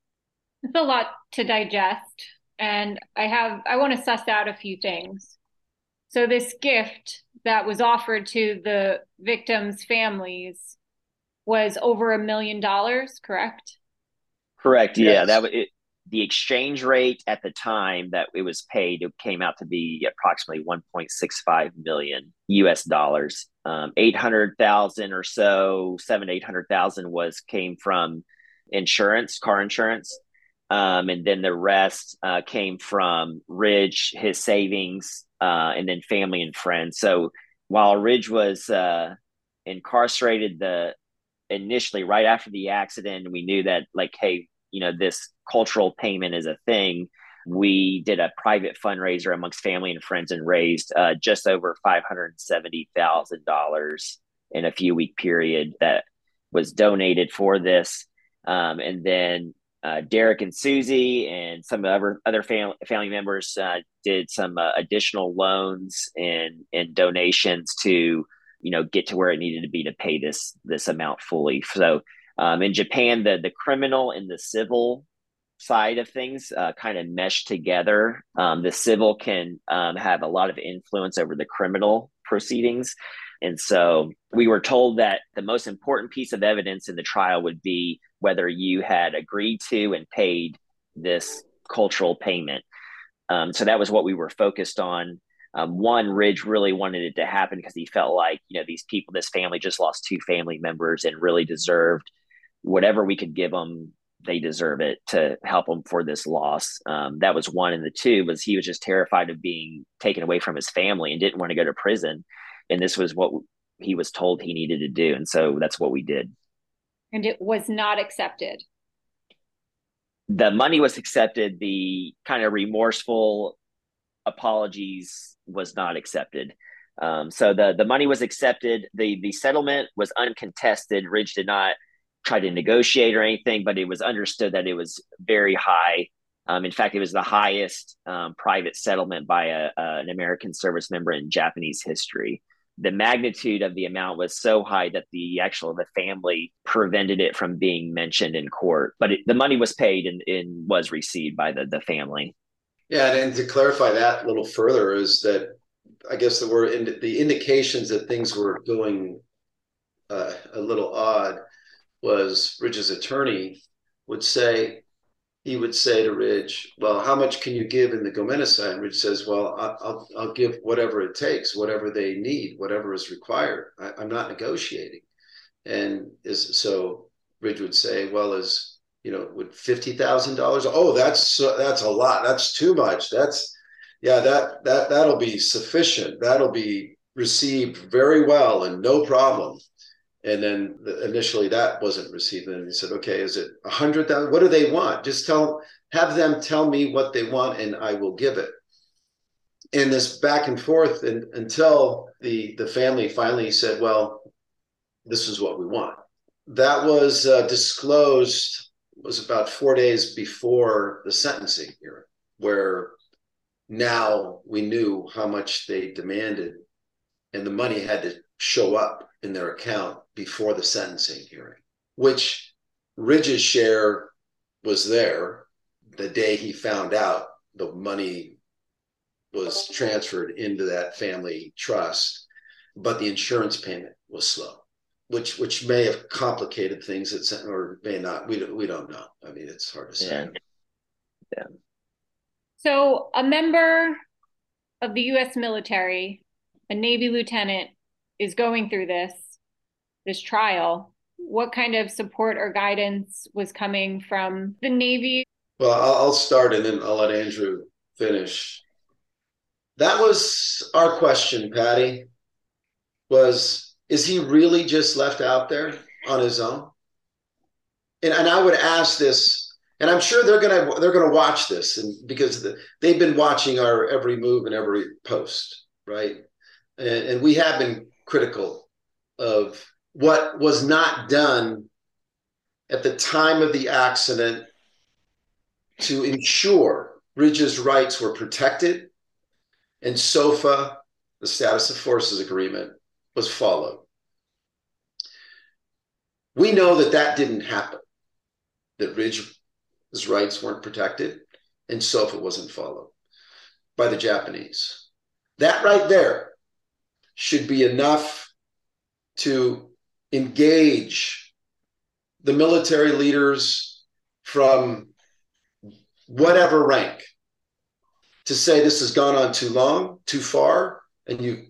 It's a lot to digest, and I have I want to suss out a few things. So this gift that was offered to the victims' families was over a million dollars, correct? Correct. Yes. Yeah, that was it, the exchange rate at the time that it was paid. It came out to be approximately 1.65 million U.S. dollars. Um, 800,000 or so, seven eight hundred thousand was came from insurance, car insurance, um, and then the rest uh, came from Ridge, his savings, uh, and then family and friends. So while Ridge was uh, incarcerated, the initially right after the accident, we knew that like, hey, you know, this cultural payment is a thing. We did a private fundraiser amongst family and friends and raised uh, just over five hundred seventy thousand dollars in a few week period that was donated for this. Um, and then uh, Derek and Susie and some other other family family members uh, did some uh, additional loans and and donations to you know get to where it needed to be to pay this this amount fully. So um, in Japan, the the criminal and the civil side of things uh, kind of mesh together. Um, the civil can um, have a lot of influence over the criminal proceedings. And so we were told that the most important piece of evidence in the trial would be whether you had agreed to and paid this cultural payment. Um, so that was what we were focused on. Um, one, Ridge really wanted it to happen because he felt like, you know, these people, this family just lost two family members and really deserved whatever we could give them. They deserve it to help them for this loss. Um, that was one. And the two was he was just terrified of being taken away from his family and didn't want to go to prison and this was what he was told he needed to do and so that's what we did and it was not accepted. The money was accepted the kind of remorseful apologies was not accepted. Um, so the the money was accepted. The the settlement was uncontested. Ridge did not try to negotiate or anything but it was understood that it was very high. Um, in fact, it was the highest um, private settlement by a, a, an American service member in Japanese history the magnitude of the amount was so high that the actual the family prevented it from being mentioned in court. But it, the money was paid and, and, was received by the, the family. Yeah and, to clarify that a little further is that i guess there were in, the indications that things were going uh, a little odd was ridge's attorney would say he would say to Ridge, "Well, how much can you give in the Gomenasai?" And Ridge says, "Well, I'll I'll give whatever it takes, whatever they need, whatever is required. I, am not negotiating." And is so Ridge would say, "Well, is you know, would fifty thousand dollars? Oh, that's that's a lot. That's too much. That's yeah, that that that'll be sufficient. That'll be received very well and no problem." And then the, initially that wasn't received. And he said okay is it a hundred thousand? What do they want? Just tell have them tell me what they want and i will give it. And this back and forth and, until the the family finally said well this is what we want. That was uh, disclosed was about four days before the sentencing hearing where now we knew how much they demanded and the money had to show up in their account before the sentencing hearing, which Ridge's share was there the day he found out the money was transferred into that family trust, but the insurance payment was slow, which which may have complicated things at, or may not. We don't, we don't know. I mean, it's hard to say. Yeah. yeah. So, a member of the U.S. military, a Navy lieutenant, is going through this this trial, what kind of support or guidance was coming from the Navy? Well, I'll start and then I'll let Andrew finish. That was our question, Patty. Was is he really just left out there on his own? And, and I would ask this, and I'm sure they're gonna they're gonna watch this, and because the, they've been watching our every move and every post, right? And, and we have been critical of what was not done at the time of the accident to ensure Ridge's rights were protected and SOFA, the status of forces agreement, was followed. We know that that didn't happen, that Ridge's rights weren't protected and SOFA wasn't followed by the Japanese. That right there should be enough to engage the military leaders from whatever rank to say this has gone on too long, too far, and you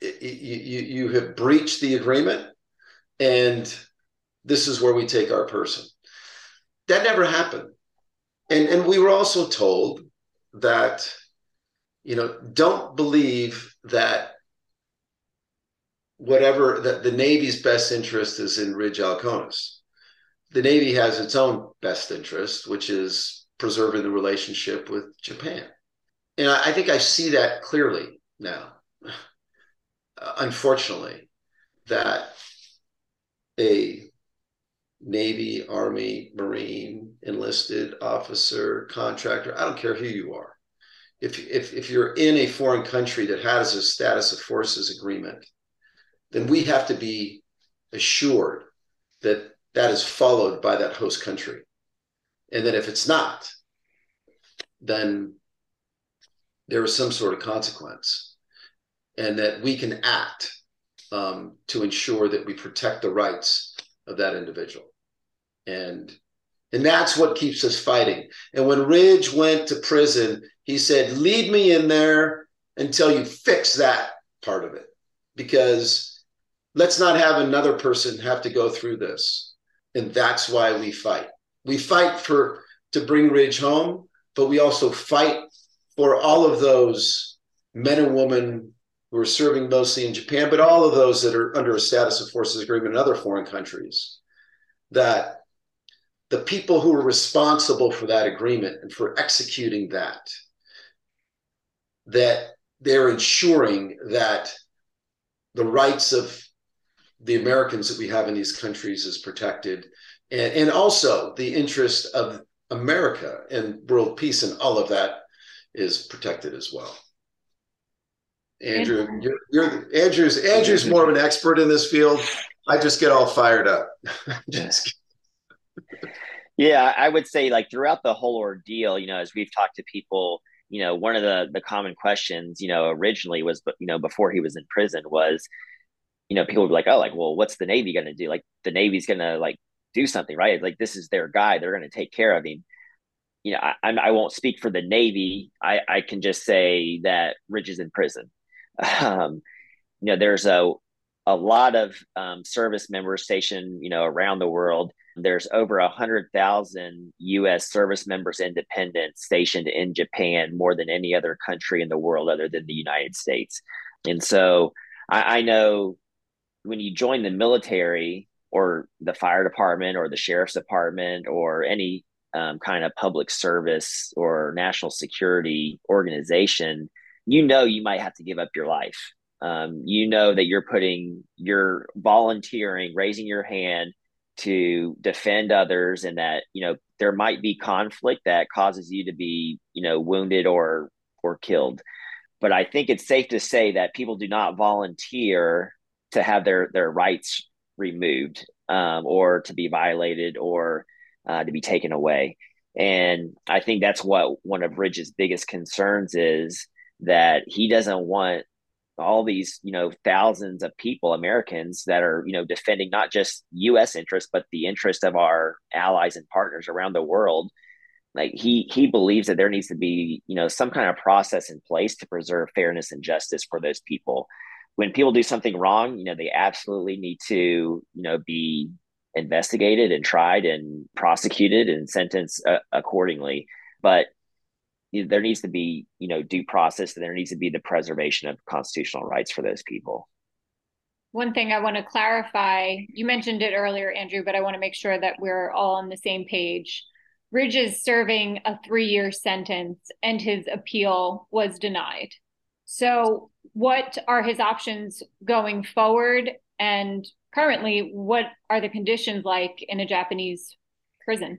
you you have breached the agreement, and this is where we take our person. That never happened, and and we were also told that you know don't believe that whatever that the Navy's best interest is in Ridge Alkonis. The Navy has its own best interest, which is preserving the relationship with Japan. And I, I think I see that clearly now, <sighs> unfortunately, that a Navy, Army, Marine, enlisted officer, contractor, I don't care who you are. If, if, if you're in a foreign country that has a status of forces agreement, then we have to be assured that that is followed by that host country. And that if it's not, then there is some sort of consequence. And that we can act um, to ensure that we protect the rights of that individual. And and that's what keeps us fighting. And when Ridge went to prison, he said, Lead me in there until you fix that part of it. Because let's not have another person have to go through this. And that's why we fight. We fight for to bring Ridge home, but we also fight for all of those men and women who are serving mostly in Japan, but all of those that are under a status of forces agreement in other foreign countries. That the people who are responsible for that agreement and for executing that, that they're ensuring that the rights of the Americans that we have in these countries is protected, and, and also the interest of America and world peace and all of that is protected as well. Andrew, you're, you're Andrew's Andrew's more of an expert in this field. I just get all fired up. <laughs> just yeah, I would say like throughout the whole ordeal, you know, as we've talked to people, you know, one of the the common questions, you know, originally was, you know, before he was in prison was, you know, people would be like, oh, like, well, what's the Navy going to do? Like, the Navy's going to like do something, right? Like, this is their guy. They're going to take care of him. You know, I, I won't speak for the Navy. I, I can just say that Ridge is in prison. <laughs> Um, you know, there's a a lot of um, service members stationed, you know, around the world. There's over a hundred thousand U.S. service members, independent, stationed in Japan, more than any other country in the world other than the United States. And so, I, I know when you join the military or the fire department or the sheriff's department or any um, kind of public service or national security organization, you know you might have to give up your life. Um, you know that you're putting, you're volunteering, raising your hand to defend others, and that you know there might be conflict that causes you to be, you know, wounded or or killed. But I think it's safe to say that people do not volunteer to have their their rights removed um, or to be violated or uh, to be taken away. And I think that's what one of Ridge's biggest concerns is that he doesn't want all these, you know, thousands of people, Americans that are, you know, defending not just U.S. interests but the interest of our allies and partners around the world. Like he he believes that there needs to be, you know, some kind of process in place to preserve fairness and justice for those people when people do something wrong, you know, they absolutely need to, you know, be investigated and tried and prosecuted and sentenced uh, accordingly. But you know, there needs to be, you know, due process and there needs to be the preservation of constitutional rights for those people. One thing I want to clarify, you mentioned it earlier, Andrew, but I want to make sure that we're all on the same page. Ridge is serving a three year sentence and his appeal was denied. So, what are his options going forward? And currently, what are the conditions like in a Japanese prison?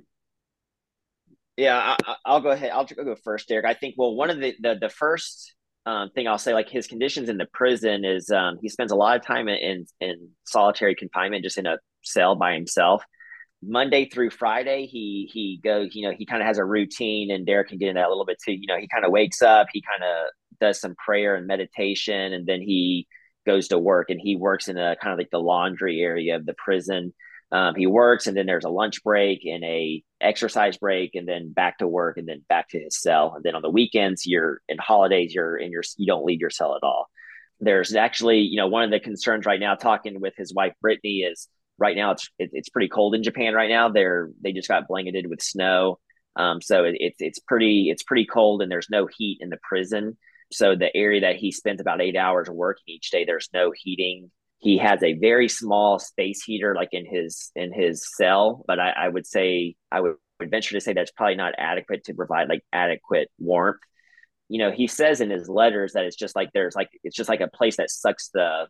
Yeah, I, will go ahead. I'll go first, Derek. I think, well, one of the, the, the first um, thing I'll say, like his conditions in the prison is um, he spends a lot of time in, in solitary confinement, just in a cell by himself. Monday through Friday, he he goes, you know, he kind of has a routine, and Derek can get into that a little bit too. You know, he kind of wakes up, he kind of does some prayer and meditation, and then he goes to work. And he works in a kind of like the laundry area of the prison. Um, he works, and then there's a lunch break and a exercise break, and then back to work, and then back to his cell. And then on the weekends, you're in holidays, you're in your you don't leave your cell at all. There's actually, you know, one of the concerns right now, talking with his wife Brittany, is right now it's it, it's pretty cold in Japan right now. They're they just got blanketed with snow, um, so it, it's it's pretty it's pretty cold, and there's no heat in the prison. So the area that he spends about eight hours working each day, there's no heating. He has a very small space heater, like in his in his cell, but I, I would say I would venture to say that's probably not adequate to provide like adequate warmth. You know, he says in his letters that it's just like there's like it's just like a place that sucks the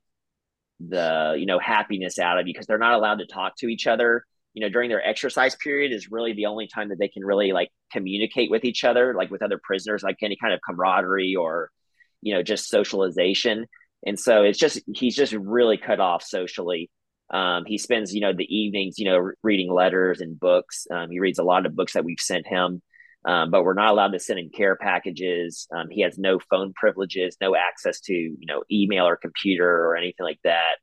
the you know happiness out of you because they're not allowed to talk to each other you know during their exercise period is really the only time that they can really like communicate with each other like with other prisoners like any kind of camaraderie or you know just socialization and so it's just he's just really cut off socially um, he spends you know the evenings you know reading letters and books um, he reads a lot of books that we've sent him um, but we're not allowed to send him care packages. Um, he has no phone privileges, no access to you know email or computer or anything like that.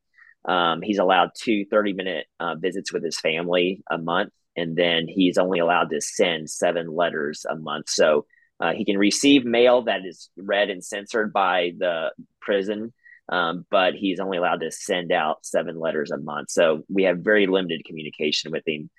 Um, he's allowed two 30 minute uh, visits with his family a month, and then he's only allowed to send seven letters a month. So uh, he can receive mail that is read and censored by the prison, um, but he's only allowed to send out seven letters a month. So we have very limited communication with him.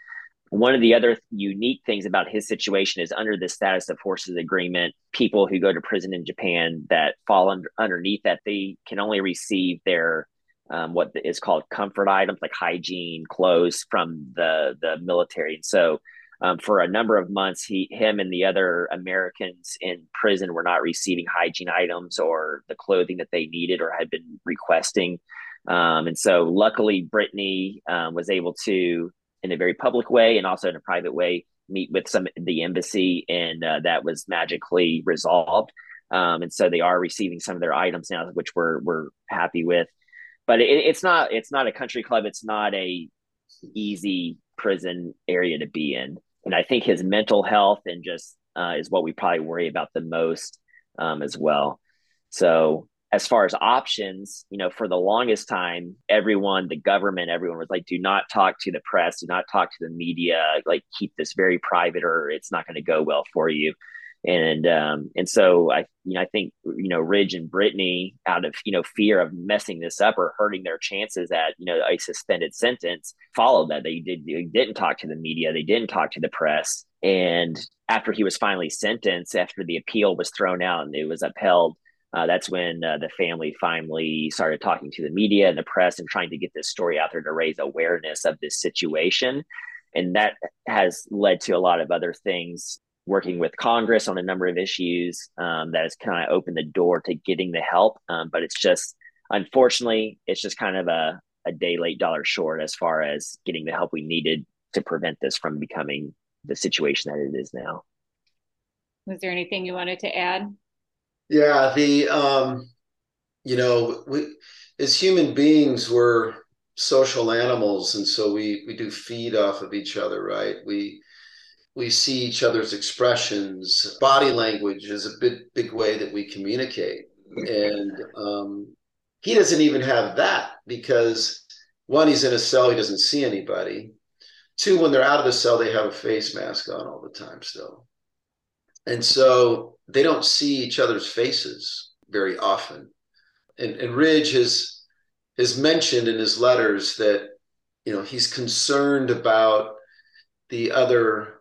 One of the other unique things about his situation is under the status of forces agreement, people who go to prison in Japan that fall under, underneath that, they can only receive their um, what is called comfort items like hygiene, clothes from the the military. And so, um, for a number of months, he, him, and the other Americans in prison were not receiving hygiene items or the clothing that they needed or had been requesting. Um, and so, luckily, Brittany um, was able to in a very public way and also in a private way meet with some the embassy and uh, that was magically resolved um, and so they are receiving some of their items now which we're we're happy with but it, it's not it's not a country club. It's not a easy prison area to be in. And i think his mental health and just uh, is what we probably worry about the most um, as well. So as far as options, you know, for the longest time, everyone, the government, everyone was like, do not talk to the press, do not talk to the media, like keep this very private or it's not going to go well for you. And um, and so I you know I think you know Ridge and Brittany out of you know fear of messing this up or hurting their chances at you know a suspended sentence followed that. They did they didn't talk to the media. They didn't talk to the press. And after he was finally sentenced after the appeal was thrown out and it was upheld uh, that's when uh, the family finally started talking to the media and the press and trying to get this story out there to raise awareness of this situation. And that has led to a lot of other things, working with Congress on a number of issues um, that has kind of opened the door to getting the help. Um, but it's just, unfortunately, it's just kind of a, a day late, dollar short as far as getting the help we needed to prevent this from becoming the situation that it is now. Was there anything you wanted to add? Yeah, the um, you know, we as human beings we're social animals, and so we we do feed off of each other, right? We we see each other's expressions. Body language is a big big way that we communicate, and um, he doesn't even have that because one, he's in a cell, he doesn't see anybody. Two, when they're out of the cell, they have a face mask on all the time still. And so they don't see each other's faces very often. and, and Ridge has has mentioned in his letters that you know he's concerned about the other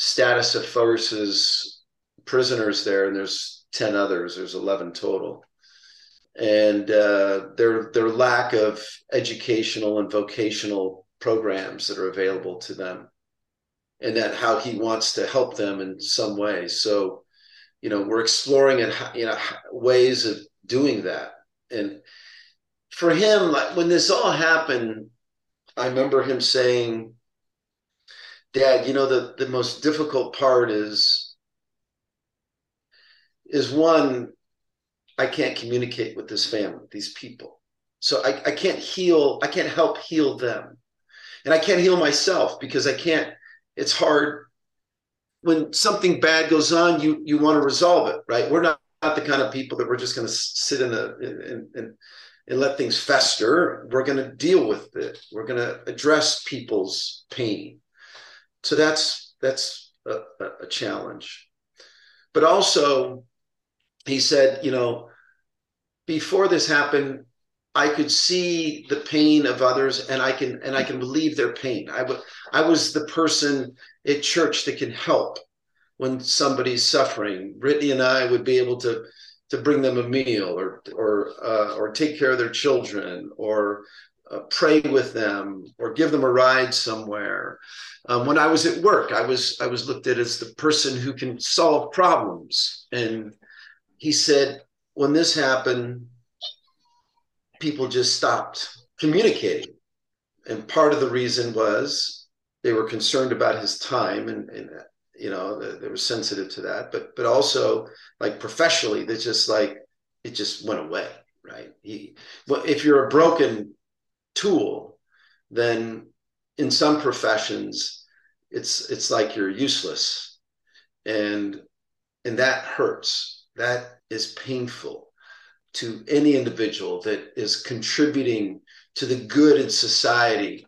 status of forces prisoners there, and there's ten others. There's eleven total, and uh, their their lack of educational and vocational programs that are available to them, and that how he wants to help them in some way. So, you know, we're exploring and you know ways of doing that, and for him, like when this all happened, I remember him saying, "Dad, you know the the most difficult part is is one, I can't communicate with this family, these people, so I, I can't heal, I can't help heal them, and I can't heal myself because I can't. It's hard when something bad goes on. You you want to resolve it, right? We're not." Not the kind of people that we're just going to sit in a and, in, and let things fester. We're going to deal with it. We're going to address people's pain. So that's that's a, a challenge. But also, he said, you know, before this happened, I could see the pain of others, and I can and I can relieve their pain. I, w- I was the person at church that can help when somebody's suffering. Brittany and I would be able to to bring them a meal or or uh, or take care of their children or uh, pray with them or give them a ride somewhere. Um, when I was at work, I was I was looked at as the person who can solve problems. And he said, when this happened, people just stopped communicating. And part of the reason was they were concerned about his time and, and you know they, were sensitive to that but but also like professionally they just like it just went away right he well if you're a broken tool then in some professions it's it's like you're useless. And and that hurts. That is painful to any individual that is contributing to the good in society.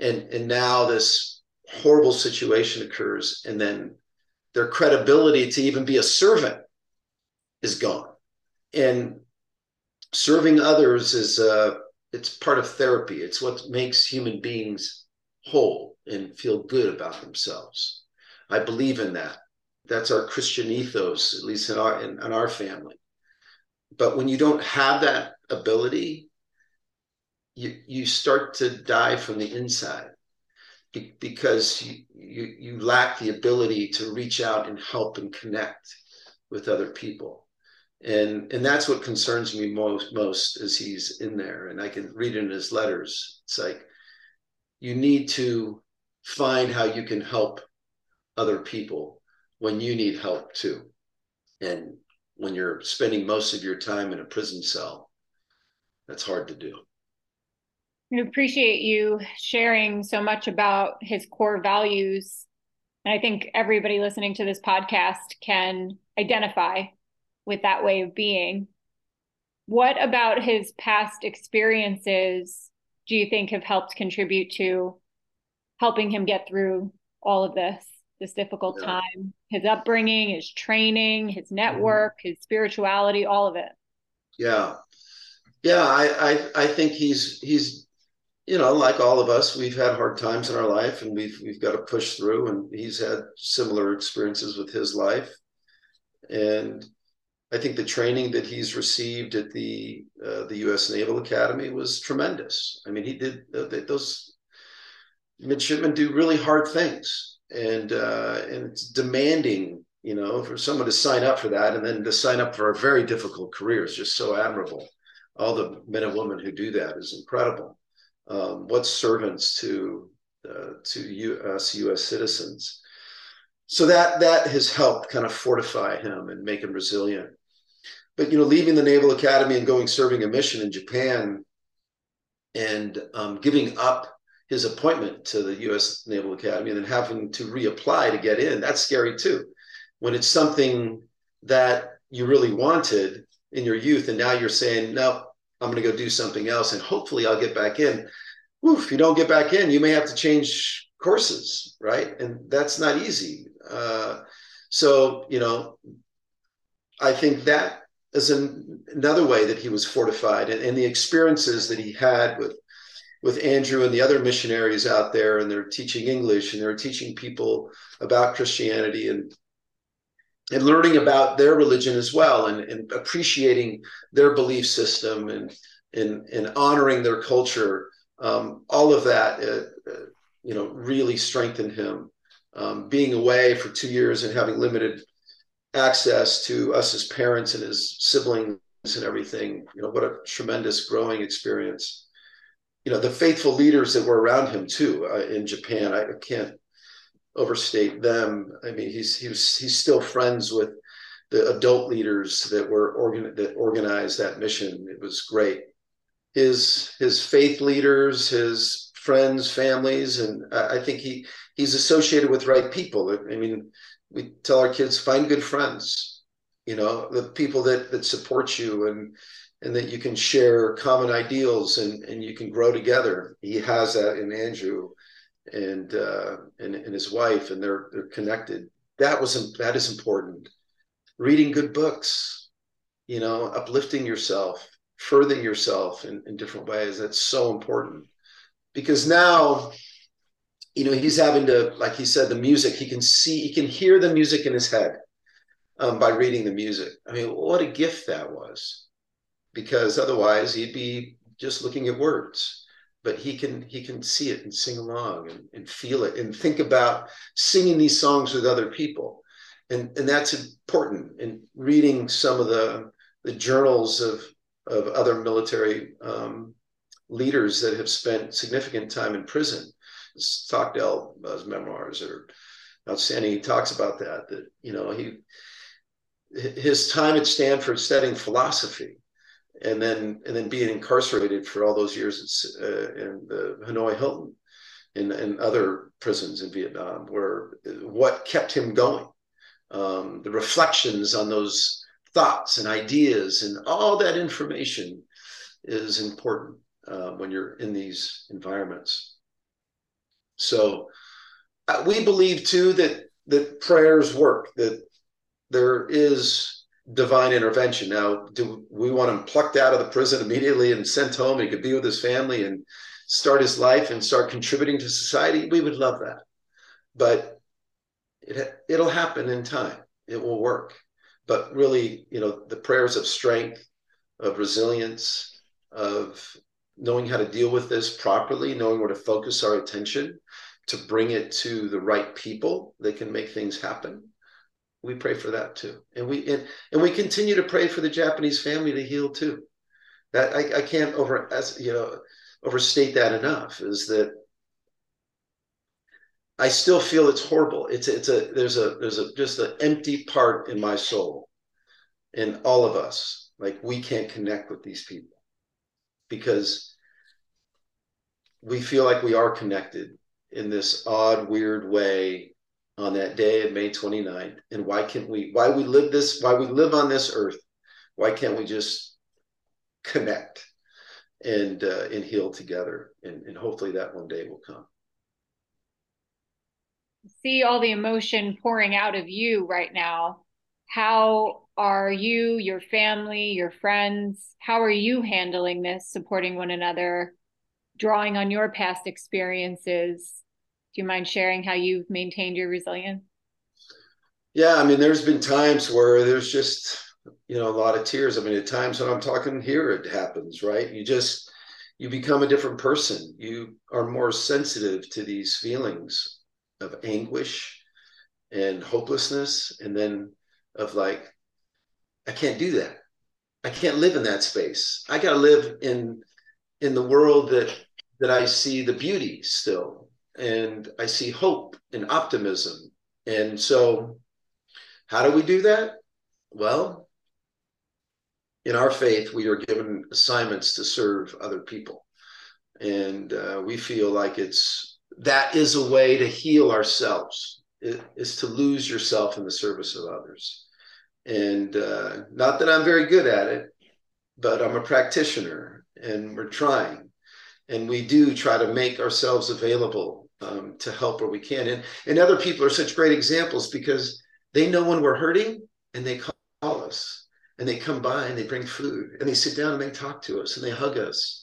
And and now this horrible situation occurs and then their credibility to even be a servant is gone. And serving others is uh it's part of therapy. It's what makes human beings whole and feel good about themselves. I believe in that. That's our christian ethos at least in our in, in our family. But when you don't have that ability you you start to die from the inside be, because you, you, you lack the ability to reach out and help and connect with other people and and that's what concerns me most most as he's in there. And i can read in his letters it's like you need to find how you can help other people when you need help too. And when you're spending most of your time in a prison cell that's hard to do. I appreciate you sharing so much about his core values. And I think everybody listening to this podcast can identify with that way of being. What about his past experiences do you think have helped contribute to helping him get through all of this, this difficult yeah. time? His upbringing, his training, his mm-hmm. network, mm-hmm. his spirituality, all of it. Yeah. Yeah, I, I I think he's he's you know, like all of us, we've had hard times in our life, and we've we've got to push through. And he's had similar experiences with his life, and I think the training that he's received at the uh, the U.S. Naval Academy was tremendous. I mean, he did uh, those midshipmen do really hard things, and uh, and it's demanding. You know, for someone to sign up for that, and then to sign up for a very difficult career is just so admirable. All the men and women who do that is incredible um, what servants to uh, to us U.S. citizens. So that that has helped kind of fortify him and make him resilient. But you know, leaving the Naval Academy and going serving a mission in Japan, and um, giving up his appointment to the U.S. Naval Academy, and then having to reapply to get in—that's scary too. When it's something that you really wanted in your youth, and now you're saying, "No, I'm going to go do something else and hopefully I'll get back in. Oof, if you don't get back in, you may have to change courses, right? And that's not easy. Uh, so, you know, I think that as an, another way that he was fortified and, and the experiences that he had with with Andrew and the other missionaries out there, and they're teaching English and they're teaching people about Christianity and and learning about their religion as well and, and appreciating their belief system and and, and honoring their culture. Um, all of that, uh, uh, you know, really strengthened him. Um, being away for two years and having limited access to us as parents and his siblings and everything, you know, what a tremendous growing experience you know the faithful leaders that were around him too uh, in Japan. I can't overstate them. I mean, he's he was he's still friends with the adult leaders that were organ that organized that mission. It was great. His his faith leaders, his friends, families, and I, I think he he's associated with right people. I mean, we tell our kids find good friends. You know, the people that that support you and and that you can share common ideals and, and you can grow together. He has that in Andrew and, uh, and, and his wife, and they're, they're connected. That was, that is important. Reading good books, you know, uplifting yourself, furthering yourself in, in different ways. That's so important because now, you know, he's having to, like he said, the music, he can see, he can hear the music in his head um, by reading the music. I mean, what a gift that was. Because otherwise he'd be just looking at words but he can he can see it and sing along and, and feel it and think about singing these songs with other people. And and that's important in reading some of the the journals of of other military um, leaders that have spent significant time in prison Stockdale's memoirs are outstanding he talks about that that you know he his time at stanford studying philosophy and then and then being incarcerated for all those years uh, in the Hanoi Hilton and, and other prisons in Vietnam, were what kept him going, um, the reflections on those thoughts and ideas and all that information is important uh, when you're in these environments. So uh, we believe too that that prayers work, that there is divine intervention. Now, do we want him plucked out of the prison immediately and sent home? He could be with his family and start his life and start contributing to society. We would love that, but it it'll happen in time. It will work. But really, you know, the prayers of strength, of resilience, of knowing how to deal with this properly, knowing where to focus our attention to bring it to the right people that can make things happen we pray for that too. And we and, and we continue to pray for the japanese family to heal too. That i, I can't over as you know overstate that enough is that i still feel it's horrible. It's it's a there's a there's a just an empty part in my soul in all of us. Like we can't connect with these people because we feel like we are connected in this odd weird way on that day of May 29th. And why can't we, why we live this, why we live on this earth, why can't we just connect and uh, and heal together? And, and hopefully that one day will come. See all the emotion pouring out of you right now. How are you, your family, your friends, how are you handling this, supporting one another, drawing on your past experiences? Do you mind sharing how you've maintained your resilience? Yeah, I mean, there's been times where there's just, you know, a lot of tears. I mean, at times when I'm talking here, it happens, right? You just, you become a different person. You are more sensitive to these feelings of anguish and hopelessness, and then of like, I can't do that. I can't live in that space. I got to live in in the world that that I see the beauty still and I see hope and optimism. And so, how do we do that? Well, in our faith, we are given assignments to serve other people. And uh, we feel like it's that is a way to heal ourselves, it, is to lose yourself in the service of others. And uh, not that I'm very good at it, but I'm a practitioner and we're trying. And we do try to make ourselves available um, to help where we can. And, and other people are such great examples because they know when we're hurting and they call us and they come by and they bring food and they sit down and they talk to us and they hug us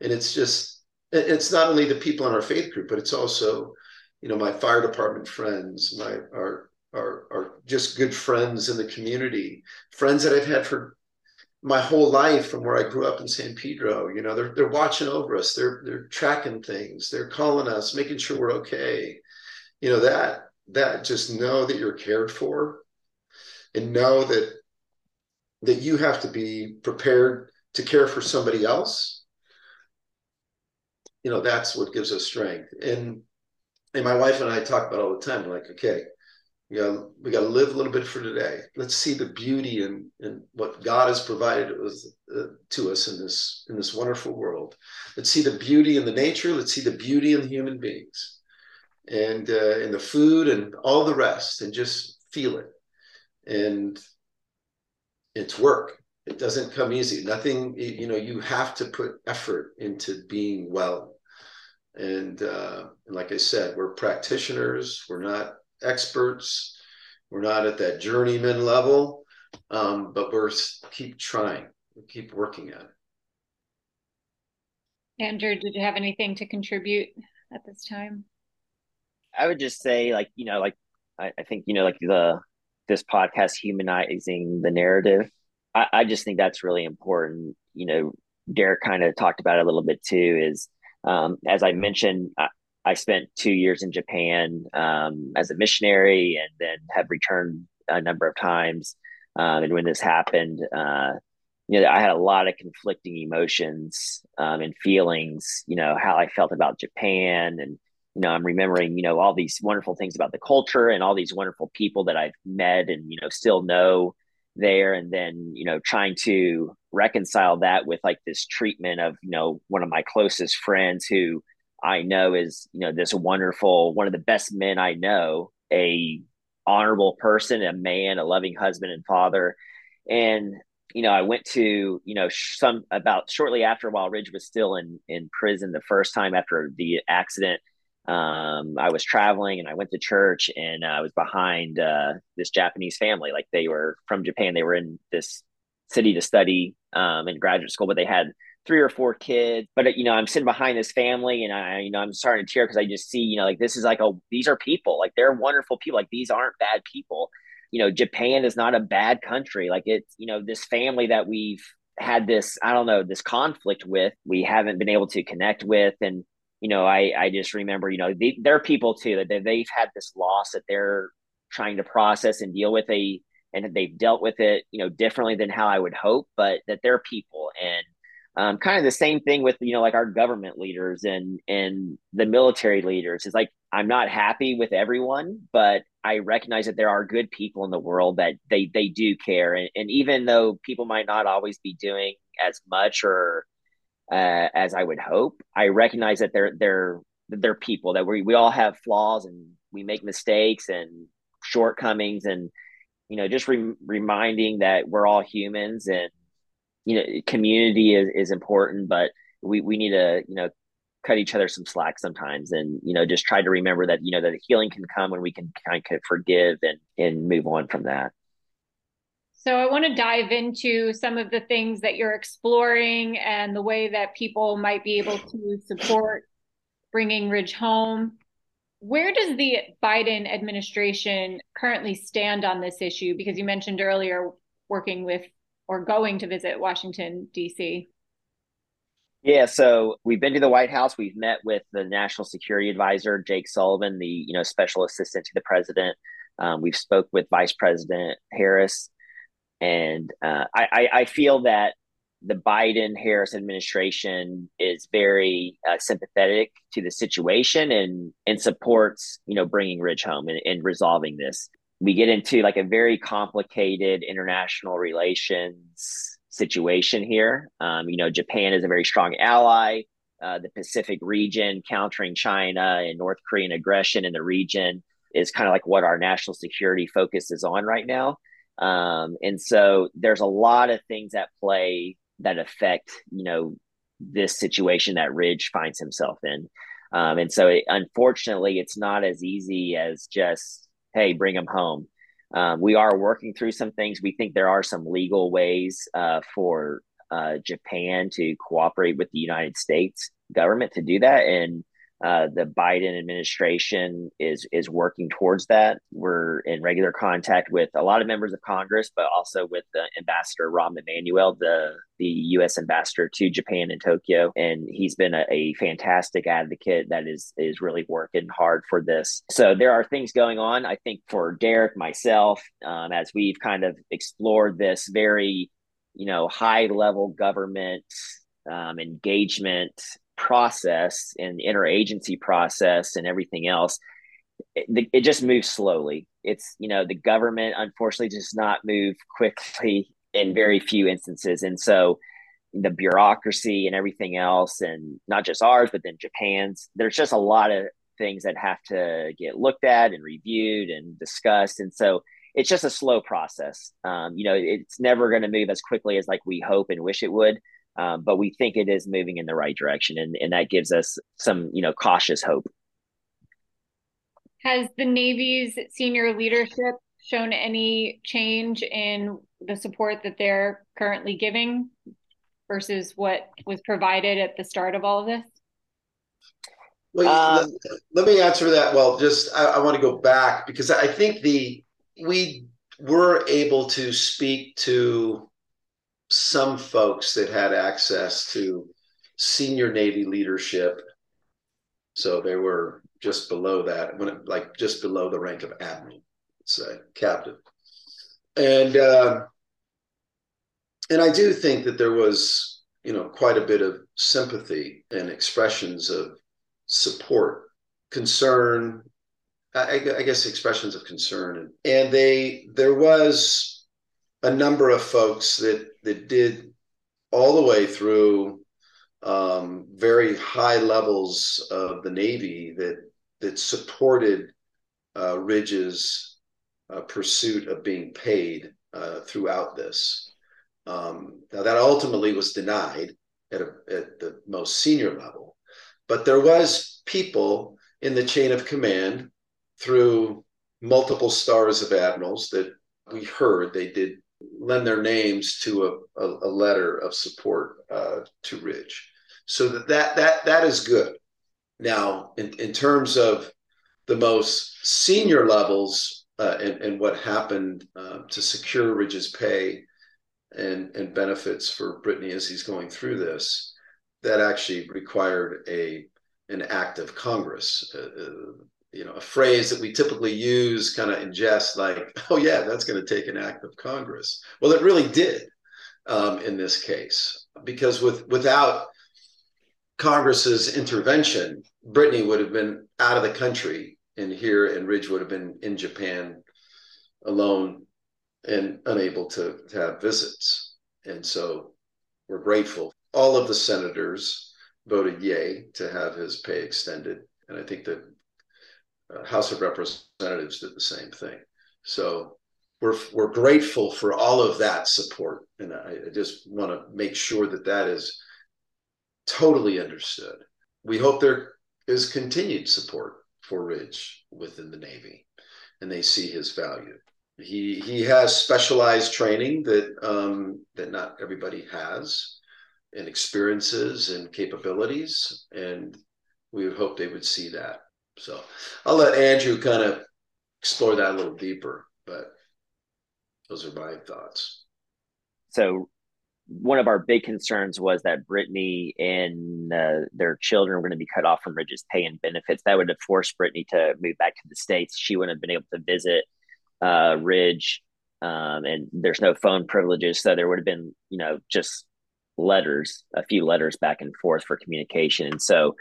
and it's just it's not only the people in our faith group but it's also you know my fire department friends my our are are just good friends in the community friends that i've had for my whole life from where i grew up in san pedro you know they're, they're watching over us. They're they're tracking things. They're calling us making sure we're okay. You know that that just know that you're cared for and know that that you have to be prepared to care for somebody else. You know that's what gives us strength. And and my wife and i talk about all the time. Like okay we got we got to live a little bit for today. Let's see the beauty and and what god has provided us, uh, to us in this in this wonderful world. Let's see the beauty in the nature. Let's see the beauty in the human beings. And uh, in the food and all the rest and just feel it. And it's work. It doesn't come easy. Nothing you know you have to put effort into being well. And, uh, and like i said we're practitioners. We're not experts we're not at that journeyman level um, but we're keep trying we keep working at it andrew did you have anything to contribute at this time i would just say like you know like I, I think you know like the this podcast humanizing the narrative. I, I just think that's really important. You know, Derek kind of talked about it a little bit too. Is um, as I mentioned, I, I, spent two years in Japan um, as a missionary, and then have returned a number of times. Um, and when this happened, uh, you know, I had a lot of conflicting emotions um, and feelings. You know, how I felt about Japan and you know, I'm remembering, you know, all these wonderful things about the culture and all these wonderful people that I've met and, you know, still know there. And then, you know, trying to reconcile that with like this treatment of, you know, one of my closest friends who I know is, you know, this wonderful, one of the best men I know, a honorable person, a man, a loving husband and father. And, you know, I went to, you know, some about shortly after while Ridge was still in in prison the first time after the accident, um, I was traveling and I went to church and I was behind uh, this Japanese family. Like they were from Japan, they were in this city to study um, in graduate school, but they had three or four kids. But you know, I'm sitting behind this family, and I, you know, I'm starting to tear because I just see, you know, like this is like a these are people, like they're wonderful people, like these aren't bad people. You know, Japan is not a bad country. Like it's, you know, this family that we've had this, I don't know, this conflict with, we haven't been able to connect with, and you know, I I just remember, you know, they, they're people too that they, they've had this loss that they're trying to process and deal with a and they've dealt with it, you know, differently than how I would hope, but that they're people and um, kind of the same thing with you know like our government leaders and and the military leaders is like i'm not happy with everyone but i recognize that there are good people in the world that they they do care and, and even though people might not always be doing as much or uh, as I would hope. I recognize that they're they're they're people that we we all have flaws and we make mistakes and shortcomings and you know just re- reminding that we're all humans and you know community is, is important but we we need to you know cut each other some slack sometimes and you know just try to remember that you know that healing can come when we can kind of forgive and and move on from that so I want to dive into some of the things that you're exploring and the way that people might be able to support bringing Ridge home. Where does the Biden administration currently stand on this issue? Because you mentioned earlier working with or going to visit Washington, D.C. Yeah, so we've been to the White House. We've met with the National Security Advisor, Jake Sullivan, the you know special assistant to the president. Um, we've spoke with Vice President Harris and uh, I, I feel that the Biden Harris administration is very uh, sympathetic to the situation and and supports you know bringing Ridge home and, and resolving this. We get into like a very complicated international relations situation here. Um, you know, Japan is a very strong ally. Uh, the Pacific region, countering China and North Korean aggression in the region, is kind of like what our national security focus is on right now. Um, and so there's a lot of things at play that affect, you know, this situation that Ridge finds himself in. Um, and so it, unfortunately, it's not as easy as just, hey, bring them home. Um, we are working through some things. We think there are some legal ways uh, for uh, Japan to cooperate with the United States government to do that, and uh, the Biden administration is is working towards that. We're in regular contact with a lot of members of Congress, but also with the Ambassador Rahm Emanuel, the the U.S. ambassador to Japan in Tokyo, and he's been a, a, fantastic advocate that is is really working hard for this. So there are things going on. I think for Derek, myself, um, as we've kind of explored this very, you know, high level government um, engagement process and interagency process and everything else it, it, just moves slowly. It's you know the government unfortunately does not move quickly in very few instances. And so the bureaucracy and everything else and not just ours but then japan's there's just a lot of things that have to get looked at and reviewed and discussed. And so it's just a slow process. Um, you know it's never going to move as quickly as like we hope and wish it would um, but we think it is moving in the right direction, and, and that gives us some, you know, cautious hope. Has the Navy's senior leadership shown any change in the support that they're currently giving versus what was provided at the start of all of this? Well, um, let, let, me answer that. Well, just I, I want to go back because I think the we were able to speak to some folks that had access to senior Navy leadership. So they were just below that, when it, like just below the rank of admiral, say captain. And uh, and I do think that there was, you know, quite a bit of sympathy and expressions of support, concern. I, I guess expressions of concern, and, and they there was a number of folks that that did all the way through um, very high levels of the Navy that that supported uh, Ridge's uh, pursuit of being paid uh, throughout this. Um, now that ultimately was denied at, a, at the most senior level, but there was people in the chain of command through multiple stars of admirals that we heard they did lend their names to a, a, a letter of support uh, to Ridge. So that, that that that is good. Now, in, in terms of the most senior levels uh, and, and what happened uh, to secure Ridge's pay and, and benefits for Brittany as he's going through this, that actually required a an act of Congress. Uh, uh you know a phrase that we typically use kind of in jest like <laughs> oh yeah that's going to take an act of congress. Well it really did um, in this case because with without congress's intervention brittany would have been out of the country and here and ridge would have been in japan alone and unable to, to have visits. And so we're grateful. All of the senators voted yay to have his pay extended. And i think that House of Representatives did the same thing. So we're we're grateful for all of that support, and I, I just want to make sure that that is totally understood. We hope there is continued support for Ridge within the Navy, and they see his value. He he has specialized training that um, that not everybody has, and experiences and capabilities, and we would hope they would see that. So I'll let Andrew kind of explore that a little deeper, but those are my thoughts. So one of our big concerns was that Brittany and uh, their children were going to be cut off from Ridge's pay and benefits. That would have forced Brittany to move back to the States. She wouldn't have been able to visit uh, Ridge, um, and there's no phone privileges. So there would have been, you know, just letters, a few letters back and forth for communication. And so,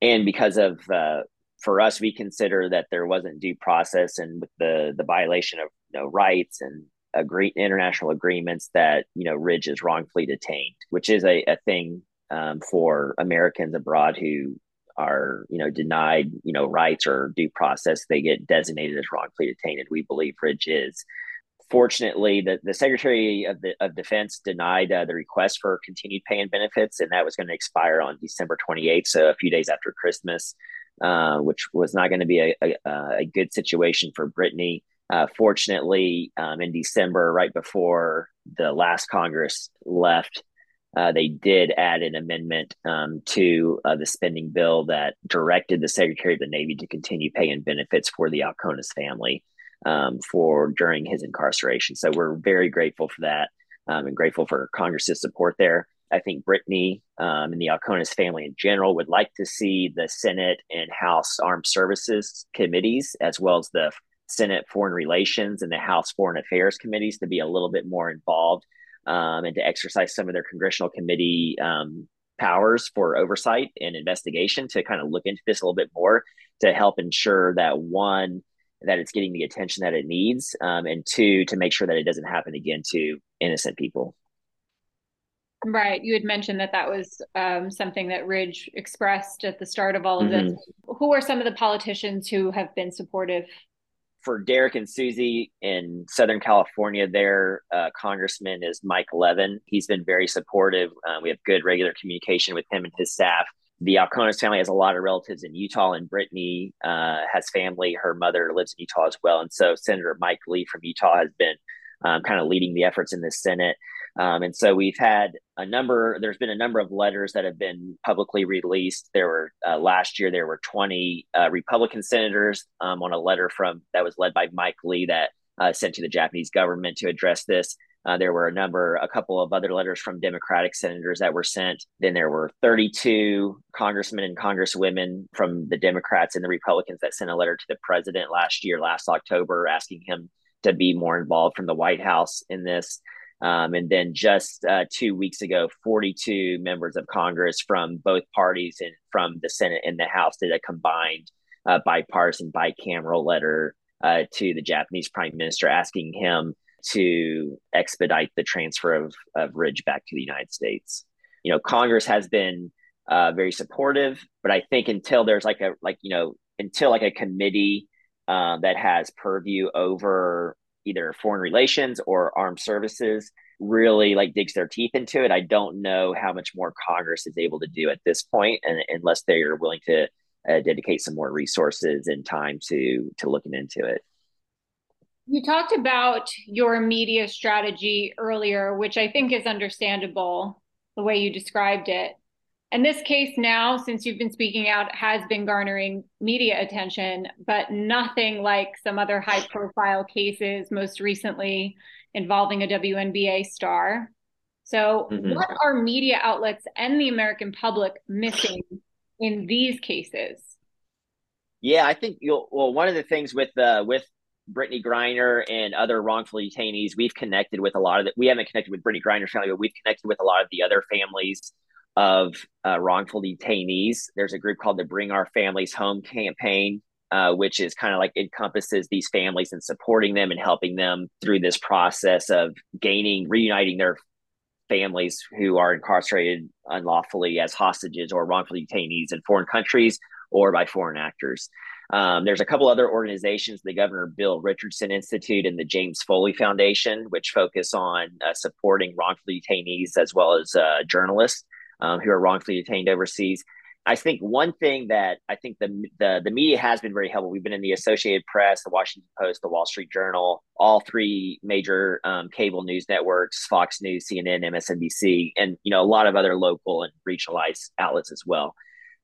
and because of uh, for us, we consider that there wasn't due process and with the the violation of you know, rights and agree international agreements that you know Ridge is wrongfully detained, which is a, a thing um, for Americans abroad who are you know denied you know rights or due process. They get designated as wrongfully detained. We believe Ridge is. Fortunately, the, the Secretary of the of Defense denied uh, the request for continued pay and benefits, and that was going to expire on December 28th, so a few days after Christmas. Uh, which was not going to be a, a, a, good situation for Brittany. Uh, fortunately, um, in December, right before the last Congress left, uh, they did add an amendment um, to uh, the spending bill that directed the Secretary of the Navy to continue paying benefits for the Alkonis family um, for during his incarceration. So we're very grateful for that um, and grateful for Congress's support there. I think Brittany um, and the Alkonis family in general would like to see the Senate and House Armed Services committees, as well as the Senate Foreign Relations and the House Foreign Affairs committees, to be a little bit more involved um, and to exercise some of their congressional committee um, powers for oversight and investigation to kind of look into this a little bit more to help ensure that one, that it's getting the attention that it needs, um, and two, to make sure that it doesn't happen again to innocent people. Right. You had mentioned that that was um, something that Ridge expressed at the start of all of mm-hmm. this. Who are some of the politicians who have been supportive? For Derek and Susie in Southern California, their uh, congressman is Mike Levin. He's been very supportive. Uh, we have good regular communication with him and his staff. The Alkonis family has a lot of relatives in Utah, and Brittany uh, has family. Her mother lives in Utah as well. And so Senator Mike Lee from Utah has been um, kind of leading the efforts in the Senate. Um, and so we've had a number, there's been a number of letters that have been publicly released. There were uh, last year, there were 20 uh, Republican senators um, on a letter from that was led by Mike Lee that uh, sent to the Japanese government to address this. Uh, there were a number, a couple of other letters from Democratic senators that were sent. Then there were 32 congressmen and congresswomen from the Democrats and the Republicans that sent a letter to the president last year, last October, asking him to be more involved from the White House in this. Um, and then just uh, two weeks ago, 42 members of Congress from both parties and from the Senate and the House did a combined uh, bipartisan bicameral letter uh, to the Japanese Prime Minister asking him to expedite the transfer of, of Ridge back to the United States. You know, Congress has been uh, very supportive, but I think until there's like a like you know until like a committee uh, that has purview over either foreign relations or armed services really like digs their teeth into it. I don't know how much more Congress is able to do at this point, and unless they are willing to uh, dedicate some more resources and time to to looking into it. You talked about your media strategy earlier, which I think is understandable the way you described it. And this case now, since you've been speaking out, has been garnering media attention, but nothing like some other high profile cases, most recently involving a WNBA star. So, mm-hmm. what are media outlets and the American public missing in these cases? Yeah, I think you'll. Well, one of the things with uh, with Brittney Griner and other wrongful detainees, we've connected with a lot of it. We haven't connected with Brittney Griner's family, but we've connected with a lot of the other families of uh, wrongful detainees. There's a group called the Bring Our Families Home campaign, uh, which is kind of like encompasses these families and supporting them and helping them through this process of gaining, reuniting their families who are incarcerated unlawfully as hostages or wrongful detainees in foreign countries or by foreign actors. Um, there's a couple other organizations, the Governor Bill Richardson Institute and the James Foley Foundation, which focus on uh, supporting wrongful detainees as well as uh, journalists um, who are wrongfully detained overseas. I think one thing that I think the, the the media has been very helpful. We've been in the Associated Press, the Washington Post, the Wall Street Journal, all three major um, cable news networks: Fox News, CNN, MSNBC, and you know a lot of other local and regionalized outlets as well.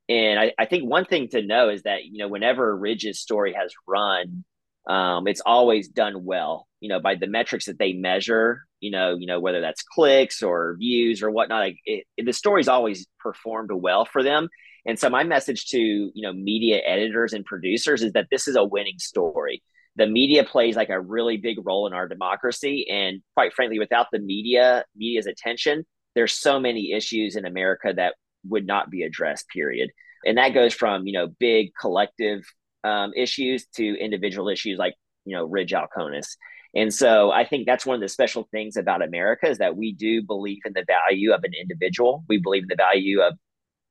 And I, I think one thing to know is that you know whenever Ridge's story has run, um, it's always done well. You know by the metrics that they measure you know, you know whether that's clicks or views or whatnot. Like it, it, the story's always performed well for them. And so my message to you know media editors and producers is that this is a winning story. The media plays like a really big role in our democracy, and quite frankly, without the media, media's attention, there's so many issues in America that would not be addressed. Period. And that goes from you know big collective um, issues to individual issues like you know Ridge Alkonis. And so I think that's one of the special things about America is that we do believe in the value of an individual. We believe in the value of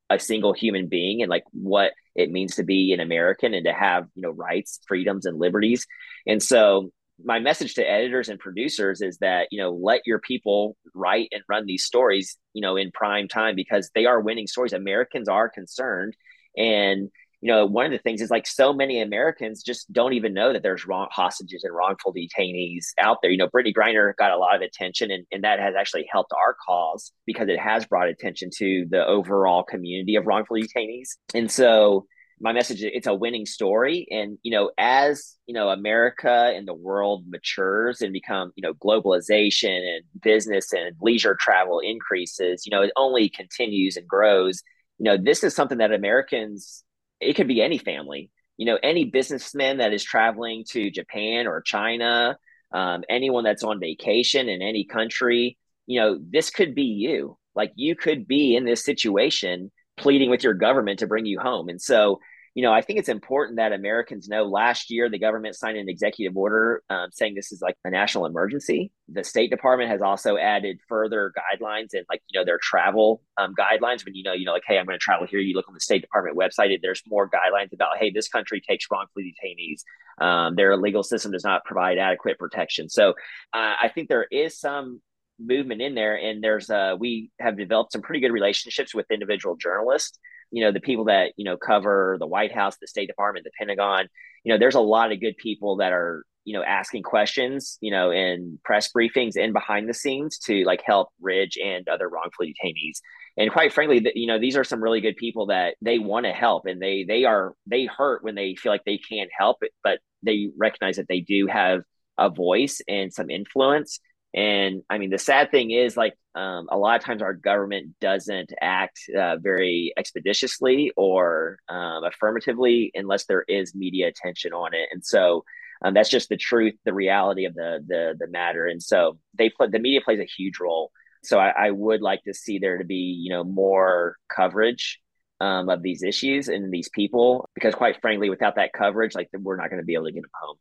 a single human being and like what it means to be an American and to have, you know, rights, freedoms, and liberties. And so my message to editors and producers is that, you know, let your people write and run these stories, you know, in prime time because they are winning stories. Americans are concerned. And you know, one of the things is like so many Americans just don't even know that there's wrong hostages and wrongful detainees out there. You know, Brittney Griner got a lot of attention, and, and that has actually helped our cause because it has brought attention to the overall community of wrongful detainees. And so, my message is it's a winning story and you know as you know america and the world matures and become you know globalization and business and leisure travel increases you know it only continues and grows you know this is something that americans it could be any family. You know any businessman that is traveling to japan or china um, anyone that's on vacation in any country you know this could be you. Like you could be in this situation pleading with your government to bring you home. And so you know, I think it's important that Americans know last year the government signed an executive order um, saying this is like a national emergency. The State Department has also added further guidelines and like, you know, their travel um, guidelines when you know, you know, like, hey, I'm going to travel here. You look on the State Department website, there's more guidelines about, hey, this country takes wrongfully detainees. Um, their legal system does not provide adequate protection. So uh, I think there is some movement in there and there's uh we have developed some pretty good relationships with individual journalists you know the people that you know cover the white house the state department the pentagon you know there's a lot of good people that are you know asking questions you know in press briefings and behind the scenes to like help ridge and other wrongful detainees. And quite frankly you know these are some really good people that they want to help and they they are they hurt when they feel like they can't help it but they recognize that they do have a voice and some influence and I mean, the sad thing is, like, um, a lot of times our government doesn't act uh, very expeditiously or um, affirmatively unless there is media attention on it. And so um, that's just the truth, the reality of the the the matter. And so they the media plays a huge role. So I, I would like to see there to be, you know, more coverage um, of these issues and these people, because quite frankly, without that coverage, like we're not going to be able to get them home.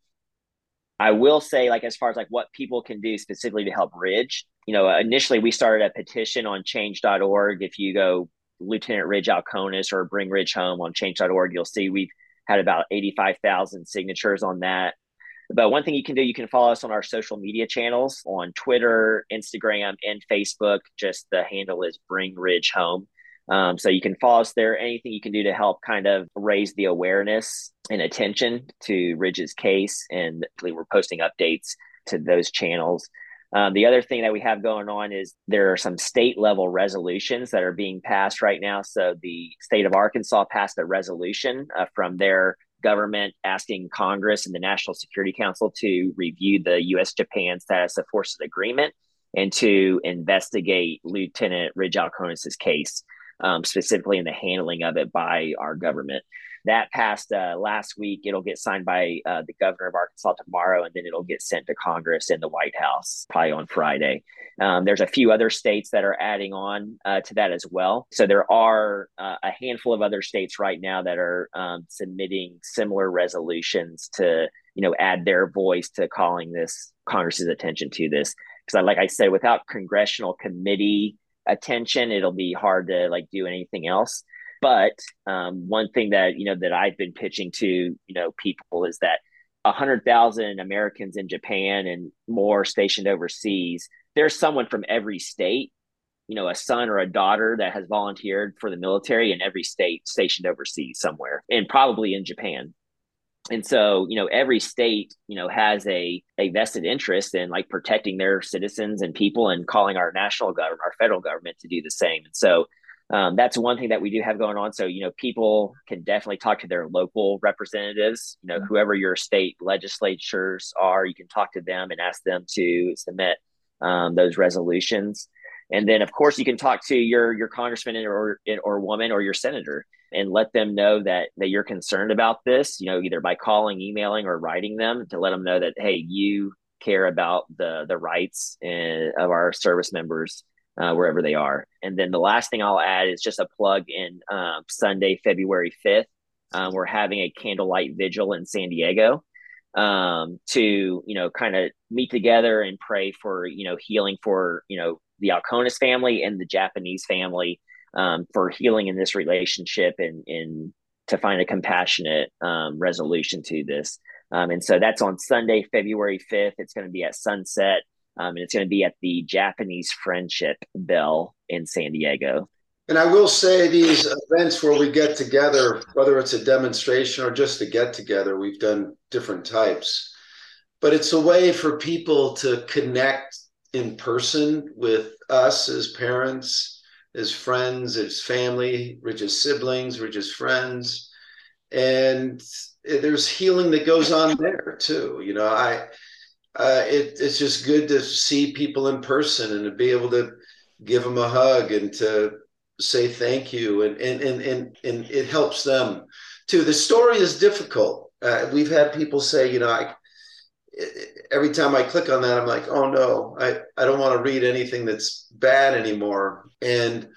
I will say, like, as far as like what people can do specifically to help Ridge, you know, initially we started a petition on change.org. If you go Lieutenant Ridge Alkonis or Bring Ridge Home on change.org, you'll see we've had about 85,000 signatures on that. But one thing you can do, you can follow us on our social media channels on Twitter, Instagram, and Facebook. Just the handle is Bring Ridge Home. Um, so you can follow us there. Anything you can do to help kind of raise the awareness and attention to Ridge's case, and we're posting updates to those channels. Um, the other thing that we have going on is there are some state level resolutions that are being passed right now. So the state of Arkansas passed a resolution uh, from their government asking Congress and the National Security Council to review the U.S. Japan status of forces agreement and to investigate Lieutenant Ridge Alkonis's case um, specifically in the handling of it by our government. That passed uh, last week. It'll get signed by uh, the governor of Arkansas tomorrow, and then it'll get sent to Congress and the White House probably on Friday. Um, there's a few other states that are adding on uh, to that as well. So there are uh, a handful of other states right now that are um, submitting similar resolutions to, you know, add their voice to calling this Congress's attention to this. Because, like I said, without congressional committee attention, it'll be hard to like do anything else. But um, one thing that you know that I've been pitching to you know people is that a hundred thousand Americans in Japan and more stationed overseas. There's someone from every state, you know, a son or a daughter that has volunteered for the military in every state stationed overseas somewhere, and probably in Japan and so you know every state you know has a a vested interest in like protecting their citizens and people and calling our national government our federal government to do the same. And so um, that's one thing that we do have going on. So you know people can definitely talk to their local representatives you know whoever your state legislatures are you can talk to them and ask them to submit um, those resolutions. And then of course you can talk to your your congressman or or woman or your senator and let them know that that you're concerned about this you know either by calling emailing or writing them to let them know that hey you care about the the rights in, of our service members uh, wherever they are. And then the last thing i'll add is just a plug in um, sunday february 5th um, we're having a candlelight vigil in san diego um, to you know kind of meet together and pray for you know healing for you know the alkonis family and the japanese family um, for healing in this relationship and, and to find a compassionate um, resolution to this. Um, and so that's on Sunday, February 5th. It's going to be at sunset. Um, and it's going to be at the Japanese Friendship Bell in San Diego. And I will say these events where we get together, whether it's a demonstration or just a get together, we've done different types. But it's a way for people to connect in person with us as parents, as friends, as family, Ridge's siblings, Ridge's friends. And there's healing that goes on there too. You know, I, uh, it, it's just good to see people in person and to be able to give them a hug and to say thank you and and and and, and it helps them too the story is difficult uh, we've had people say you know i every time i click on that i'm like oh no i i don't want to read anything that's bad anymore. And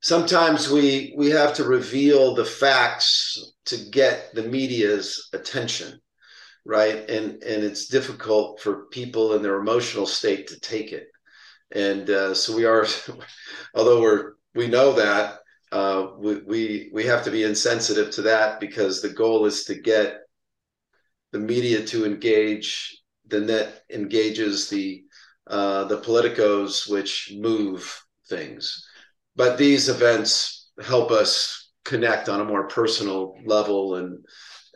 sometimes we we have to reveal the facts to get the media's attention right? And and it's difficult for people in their emotional state to take it. And uh, so we are <laughs> although we're we know that uh, we, we we have to be insensitive to that because the goal is to get the media to engage the net engages the uh, the politicos which move things. But these events help us connect on a more personal level and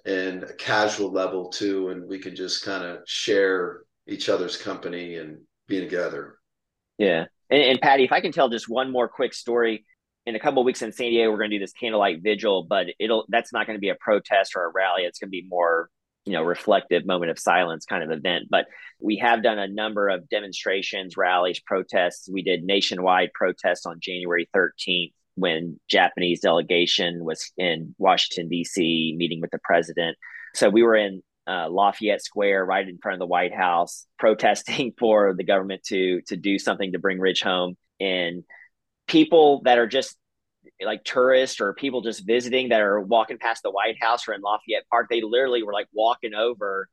and a casual level too and we can just kind of share each other's company and be together. Yeah. And, and, Patty, if I can tell just one more quick story, in a couple of weeks in San Diego, we're going to do this candlelight vigil, but it'll that's not going to be a protest or a rally. It's going to be more, you know, reflective moment of silence kind of event. But we have done a number of demonstrations, rallies, protests. We did nationwide protests on January 13th when Japanese delegation was in Washington D.C. meeting with the president. So we were in uh, Lafayette Square, right in front of the White House, <laughs> protesting for the government to to do something to bring Ridge home. And people that are just like tourists or people just visiting that are walking past the White House or in Lafayette Park, they literally were like walking over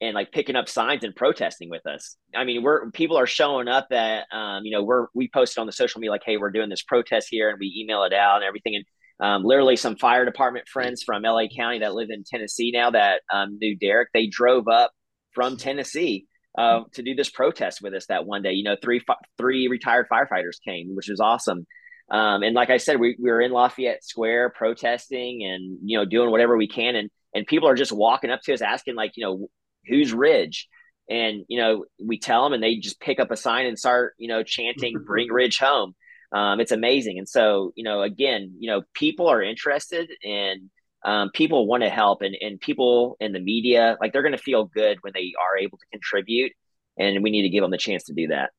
and like picking up signs and protesting with us. I mean, we're people are showing up that um, you know we're we posted on the social media like, hey, we're doing this protest here, and we email it out and everything, and um, literally, some fire department friends from LA County that live in Tennessee now that um, knew Derek, they drove up from Tennessee uh, to do this protest with us that one day. You know, three three retired firefighters came, which was awesome. Um, and like I said, we, we were in Lafayette Square protesting and you know doing whatever we can, and and people are just walking up to us asking like, you know, who's Ridge? And you know, we tell them, and they just pick up a sign and start you know chanting, <laughs> "Bring Ridge home." um, it's amazing. And so, you know, again, you know, people are interested and um, people want to help and, and people in the media, like they're going to feel good when they are able to contribute. And we need to give them the chance to do that.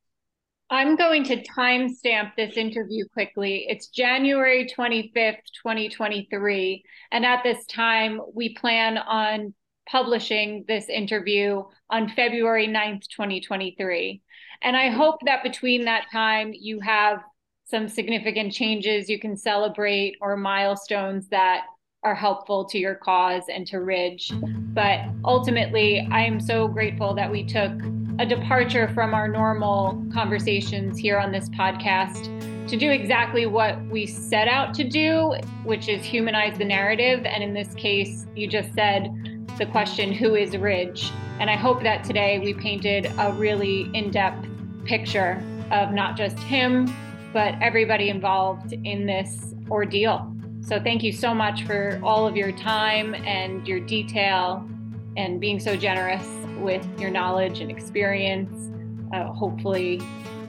I'm going to timestamp this interview quickly. It's January 25th, 2023. And at this time, we plan on publishing this interview on February 9th, 2023. And I hope that between that time, you have some significant changes you can celebrate or milestones that are helpful to your cause and to Ridge. But ultimately, I am so grateful that we took a departure from our normal conversations here on this podcast to do exactly what we set out to do, which is humanize the narrative. And in this case, you just said the question, Who is Ridge? And I hope that today we painted a really in depth picture of not just him, but everybody involved in this ordeal. So thank you so much for all of your time and your detail and being so generous with your knowledge and experience. Uh, hopefully,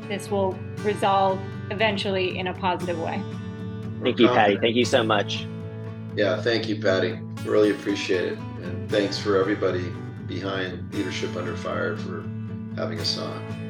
this will resolve eventually in a positive way. Thank you, Patty. Thank you so much. Yeah, thank you, Patty. Really appreciate it. And thanks for everybody behind Leadership Under Fire for having us on.